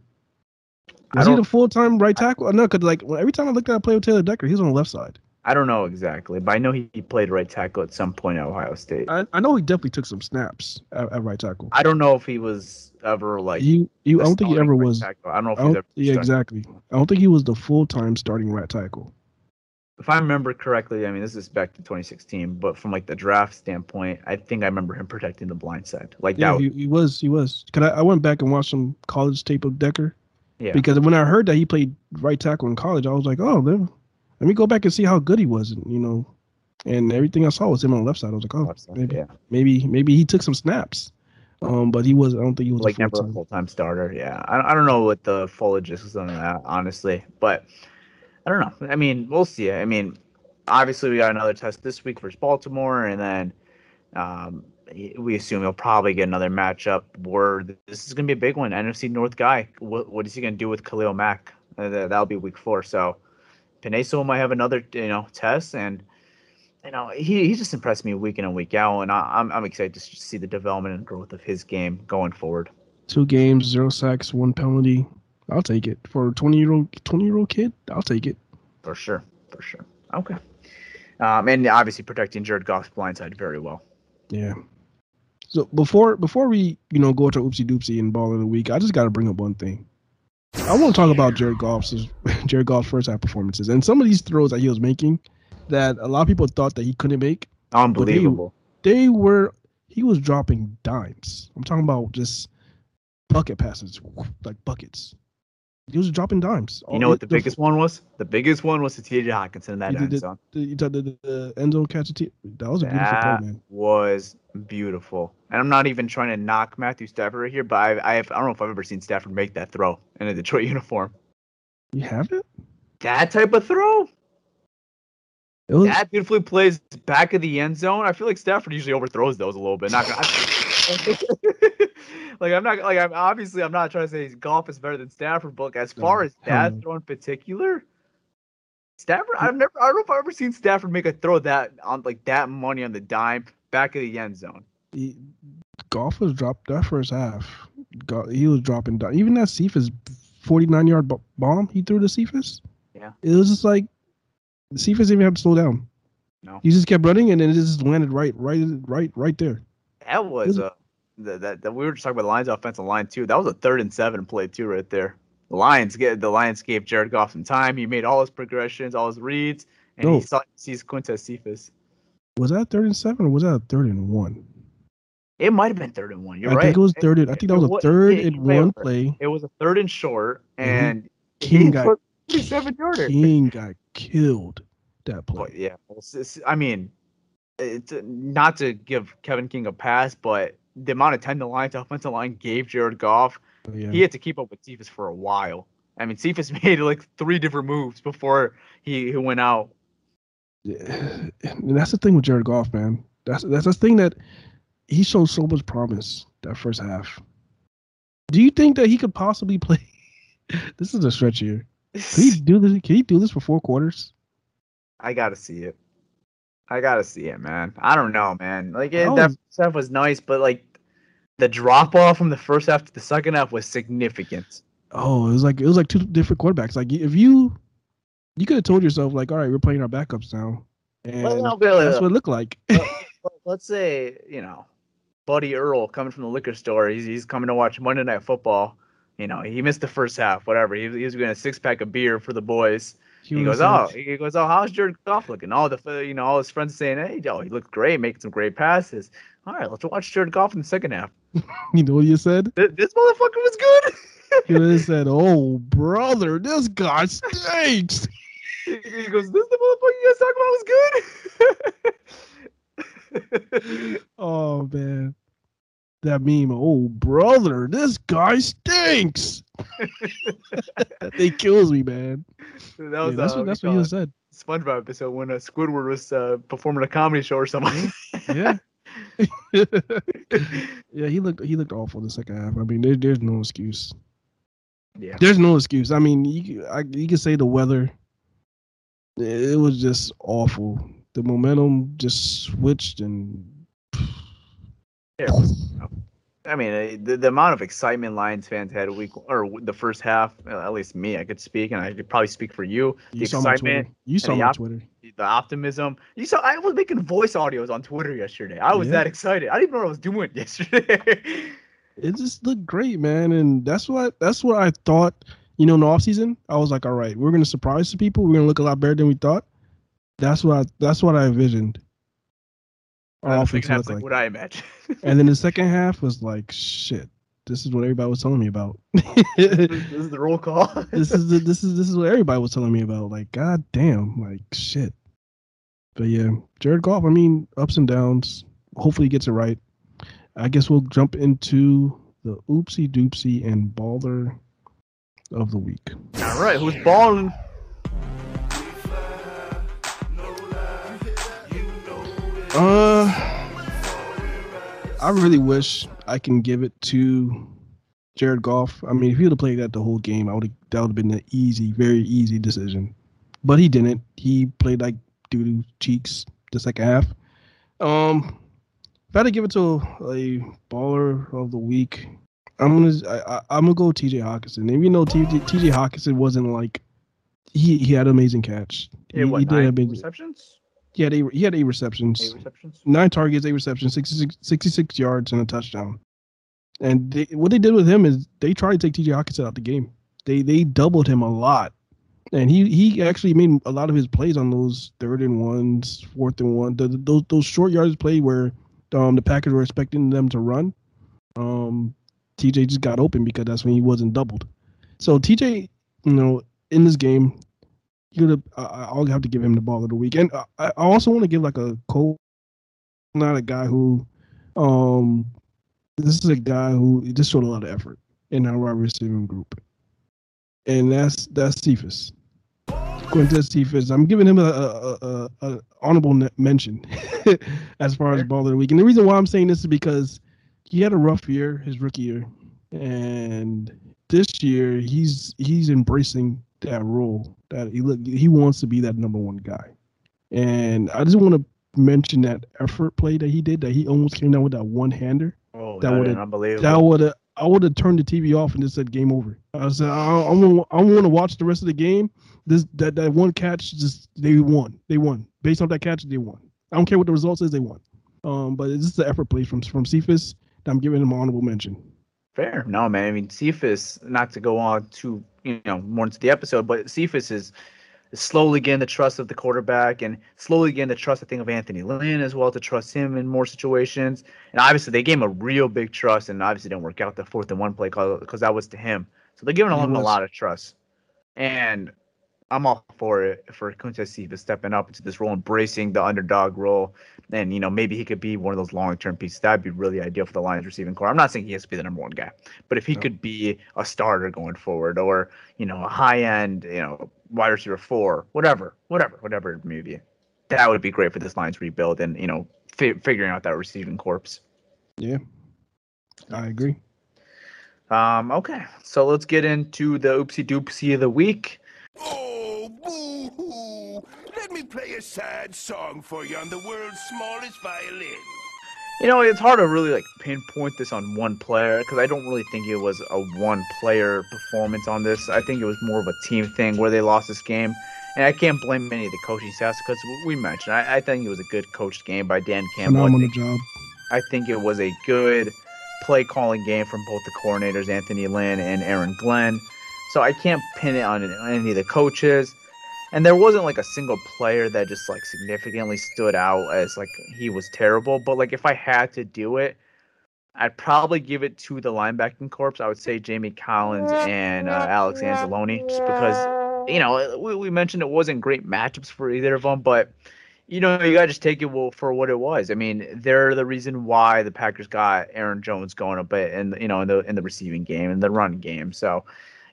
Is he the full time right tackle? No, because like every time I looked at a play with Taylor Decker, he was on the left side. I don't know exactly, but I know he, he played right tackle at some point at Ohio State. I, I, I know he definitely took some snaps at, at right tackle. I don't know if he was ever like. you you I don't think he ever was. tackle. I don't know don't, ever. yeah, exactly. I don't think he was the full time starting right tackle. If I remember correctly, I mean this is back to 2016, but from like the draft standpoint, I think I remember him protecting the blind side. Like Yeah, that. he, he was. He was. Cause I, I went back and watched some college tape of Decker yeah. because when I heard that he played right tackle in college, I was like, oh, let, let me go back and see how good he was. And, you know, and everything I saw was him on the left side. I was like, oh, side, maybe, yeah. maybe, maybe he took some snaps. Um, but he was. I don't think he was like a never a full-time. starter. Yeah, I, I don't know what the full logistics on that, honestly, but I don't know. I mean, we'll see. I mean, obviously we got another test this week versus Baltimore, and then um, we assume he'll probably get another matchup where this is going to be a big one. NFC North guy. What, what is he going to do with Khalil Mack? Uh, that- that'll be week four. So Penei Sewell might have another you know test and. You know, he, he just impressed me week in and week out, and I, I'm I'm excited to see the development and growth of his game going forward. Two games, zero sacks, one penalty. I'll take it for a twenty year old twenty year old kid. I'll take it. For sure, for sure. Okay. Um, and obviously protecting Jared Goff's blindside very well. Yeah. So before before we you know go to oopsie doopsie and ball of the week, I just got to bring up one thing. I want to talk about Jared Goff's Jared Goff's first half performances and some of these throws that he was making that a lot of people thought that he couldn't make. Unbelievable. They were he was dropping dimes. I'm talking about just bucket passes, like buckets. He was dropping dimes. You know what the biggest one was? The biggest one was to T.J. Hockenson in that end zone. the, talked the, the end zone catch. That was a beautiful That play, man. was beautiful. And I'm not even trying to knock Matthew Stafford right here, but I, I, have, I don't know if I've ever seen Stafford make that throw in a Detroit uniform. You have it. That type of throw, was that beautifully plays back of the end zone. I feel like Stafford usually overthrows those a little bit. Not gonna, like I'm not like I'm obviously I'm not trying to say Goff is better than Stafford, but as far mm, as hell that no. throw in particular, Stafford I've never I don't know if I've ever seen Stafford make a throw that on like that money on the dime back of the end zone. he, Goff was dropped that first half. He was dropping down. Even that Cephus 49 yard bomb he threw to Cephus. Yeah. It was just like Cephus didn't even have to slow down. No. He just kept running and then it just landed right, right, right, right there. That was a uh, that, that, that we were just talking about the Lions offensive line too. That was a third and seven play too right there. The Lions get the Lions gave Jared Goff some time. He made all his progressions, all his reads, and No. he saw sees Quintez Cephus. Was that third and seven or was that a third and one? It might have been third and one. You're I right. think it was third. And, I think that was a wa- third yeah, and one have- play. It was a third and short, And he- and King he got put 47 yarder. King got killed that But play. yeah, it's- it's- I mean, it's uh, not to give Kevin King a pass, but the amount of time the Lions offensive line gave Jared Goff, oh, Yeah. he had to keep up with Cephus for a while. I mean, Cephus made like three different moves before he, he went out. Yeah, and that's the thing with Jared Goff, man. That's that's the thing that he showed so much promise that first half. Do you think that he could possibly play? this is a stretch here. Can he do this? Can he do this for four quarters? I gotta see it. I gotta see it, man. I don't know, man. Like it, that stuff was nice, but like the drop off from the first half to the second half was significant. Oh, it was like it was like two different quarterbacks. Like if you you could have told yourself like, all right, we're playing our backups now, and Well, no, that's what it looked like. Let's say you know, Buddy Earl coming from the liquor store. He's he's coming to watch Monday Night Football. You know, he missed the first half. Whatever. He, he was getting a six pack of beer for the boys. He, was goes, oh, he goes, oh, how's Jared Goff looking? All the you know, all his friends saying, hey, Joe, he looked great, making some great passes. All right, let's watch Jared Goff in the second half. you know what you said? Th- This motherfucker was good. He said, "Oh, brother, this guy stinks." he goes, this the motherfucker you guys talking about was good. Oh man, that meme. Oh, brother, this guy stinks. that thing kills me, man. that Yeah, was that's uh, what that's what he said. SpongeBob episode when uh, Squidward was uh, performing a comedy show or something. Yeah. yeah, he looked he looked awful the second half. I mean, there, there's no excuse. yeah. There's no excuse. I mean, you I, you can say the weather. It was just awful. The momentum just switched and Yeah, I mean, uh, the, the amount of excitement Lions fans had week or the first half, uh, at least me, I could speak, and I could probably speak for you. you the saw my excitement, Twitter. You saw the my op- Twitter. the optimism. You saw, I was making voice audios on Twitter yesterday. I was Yeah. that excited. I didn't even know what I was doing yesterday. it just looked great, man. And that's what that's what I thought. You know, in the offseason, I was like, all right, we're gonna surprise some people. We're gonna look a lot better than we thought. That's what I that's what I envisioned. Our Uh, offense like like. what I imagine. And then the second half was like, shit. This is what everybody was telling me about. this this is the roll call. this is the, this is this is what everybody was telling me about. Like, god damn, like shit. But yeah, Jared Goff. I mean, ups and downs. Hopefully, he gets it right. I guess we'll jump into the oopsie doopsie and baller of the week. All right, who's balling? Uh, I really wish I can give it to Jared Goff. I mean, if he would have played that the whole game, I would have that would have been an easy, very easy decision. But he didn't. He played like doo doo cheeks the second half. Um, if I had to give it to a baller of the week, I'm gonna I, I, I'm gonna go T.J. Hockenson. And even though T.J. T.J. Hockenson wasn't like he he had an amazing catch. Yeah, what, did nine have been- receptions? He had eight, he had eight receptions Eight receptions? nine targets, eight receptions, 66, 66 yards, and a touchdown. And they, what they did with him is they tried to take T.J. Hockenson out of the game. They they doubled him a lot, and he he actually made a lot of his plays on those third and ones, fourth and one, the, those those short yards play where um the Packers were expecting them to run. Um, T.J. just got open because that's when he wasn't doubled. So T.J. you know in this game. I I'll have to give him the ball of the week, and I, also want to give like a Cole not a guy who um this is a guy who just showed a lot of effort in our wide receiving group. And that's that's Cephus. Quintez Cephus. I'm giving him a, a, a, a honorable mention as far as ball of the week. And the reason why I'm saying this is because he had a rough year, his rookie year. And this year he's he's embracing that role that he look he wants to be that number one guy. And I just want to mention that effort play that he did that he almost came down with that one hander. Oh, That that would've- unbelievable. That would have I would have turned the TV off and just said game over. I said I, I want I want to watch the rest of the game. This that that one catch just they won. They won based off that catch. They won. I don't care what the result is. They won. Um, but it's just the effort play from from Cephus. that I'm giving him honorable mention. Fair. No, man. I mean, Cephus, not to go on too, you know, more into the episode, but Cephus is slowly getting the trust of the quarterback and slowly getting the trust, I think, of Anthony Lynn as well to trust him in more situations. And obviously, they gave him a real big trust, and obviously didn't work out the fourth and one play because that was to him. So they're giving him a lot of trust. And I'm all for it for Quintez Cephus stepping up into this role, embracing the underdog role, and you know maybe he could be one of those long-term pieces. That'd be really ideal for the Lions receiving core. I'm not saying he has to be the number one guy, but if he no. could be a starter going forward, or you know a high-end, you know wide receiver four, whatever, whatever, whatever it may be, that would be great for this Lions rebuild and you know fi- figuring out that receiving corpse. Yeah, I agree. Um, okay, so let's get into the oopsie doopsie of the week. Oh, boo-hoo. Let me play a sad song for you on the world's smallest violin. You know, it's hard to really like pinpoint this on one player because I don't really think it was a one player performance on this. I think it was more of a team thing where they lost this game. And I can't blame any of the coaching staffs because we mentioned I, I, think it was a good coached game by Dan Campbell. Phenomenal I think, job. I think it was a good play calling game from both the coordinators, Anthony Lynn and Aaron Glenn. So I can't pin it on any of the coaches. And there wasn't like a single player that just like significantly stood out as like he was terrible. But like if I had to do it, I'd probably give it to the linebacking corps. I would say Jamie Collins and uh, Alex Anzalone, just because you know we, we mentioned it wasn't great matchups for either of them, but you know you got to just take it for what it was. I mean, they're the reason why the Packers got Aaron Jones going a bit, and you know in the in the receiving game and the run game. So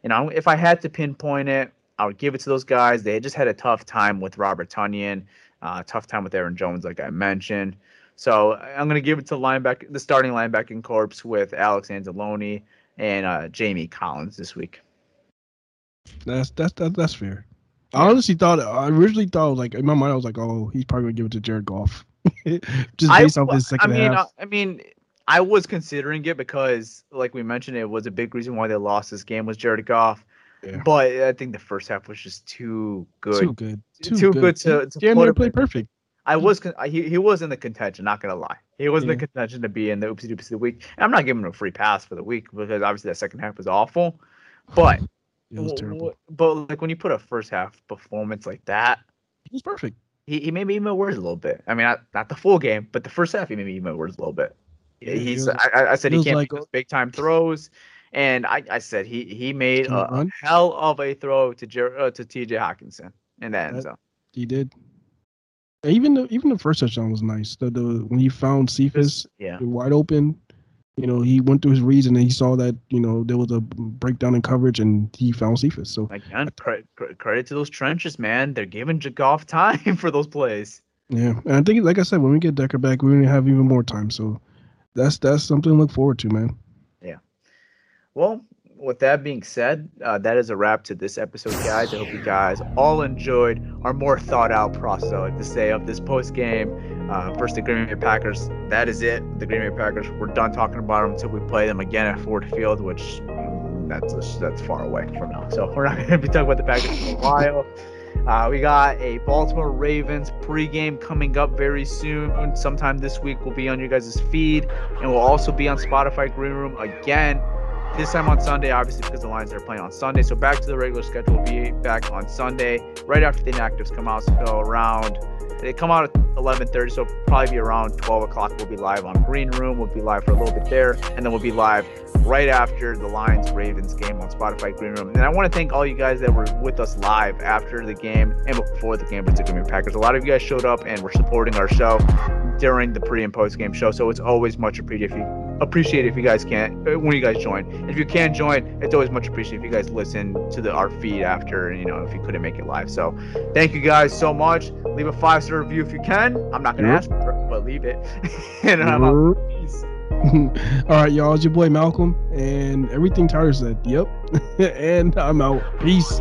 you know, if I had to pinpoint it, I would give it to those guys. They just had a tough time with Robert Tonyan, uh, tough time with Aaron Jones, like I mentioned. So I'm going to give it to linebacker, the starting linebacking corps with Alex Anzalone and uh, Jamie Collins this week. That's that's that, that's fair. I honestly thought I originally thought like in my mind I was like, oh, he's probably gonna give it to Jared Goff, just based I, off his second I mean, half. I mean, I was considering it because, like we mentioned, it was a big reason why they lost this game was Jared Goff. Yeah. But I think the first half was just too good. Too good. Too, too good. good to, to January played perfect. I was he, he was in the contention, not gonna lie. He was in the contention to be in the oopsie doopsie of the week. And I'm not giving him a free pass for the week because obviously that second half was awful. But it was terrible. But like when you put a first half performance like that, he was perfect. He, he made me even worse a little bit. I mean, not, not the full game, but the first half he made me even worse a little bit. Yeah, he's. Was, I, I, said he can't like, make oh big time throws, and I, I said he he made a, hell of a throw to Jer- uh, to T.J. Hockenson in that end zone. He did. Even the even the first touchdown was nice. The, the when he found Cephus, yeah, wide open. You know, he went through his reads and he saw that you know there was a breakdown in coverage and he found Cephus. So again, credit, credit to those trenches, man. They're giving Jagoff time for those plays. Yeah, and I think, like I said, when we get Decker back, we're gonna have even more time. So that's that's something to look forward to, man. Well, with that being said, uh, that is a wrap to this episode, guys. I hope you guys all enjoyed our more thought out process, I to say, of this post game uh, versus the Green Bay Packers. That is it. The Green Bay Packers. We're done talking about them until we play them again at Ford Field, which mm, that's that's far away from now. So we're not going to be talking about the Packers for a while. Uh, we got a Baltimore Ravens pregame coming up very soon. Sometime this week will be on your guys' feed, and we'll also be on Spotify Green Room again. This time on Sunday, obviously because the Lions are playing on Sunday. So back to the regular schedule. We'll be back on Sunday, right after the inactives come out. So around they come out at 11:30, so probably be around 12 o'clock. We'll be live on Green Room. We'll be live for a little bit there, and then we'll be live right after the Lions Ravens game on Spotify Green Room. And I want to thank all you guys that were with us live after the game and before the game Bay Packers. A lot of you guys showed up and were supporting our show during the pre and post game show, so it's always much appreciated if you appreciate if you guys can uh, when you guys join. If you can join, it's always much appreciated if you guys listen to the our feed after, you know, if you couldn't make it live. So thank you guys so much. Leave a five star review if you can. I'm not gonna ask for it, but leave it. and I'm out. Peace. All right, y'all. It's your boy Malcolm, and everything Tyler said. Yep. and I'm out. Peace.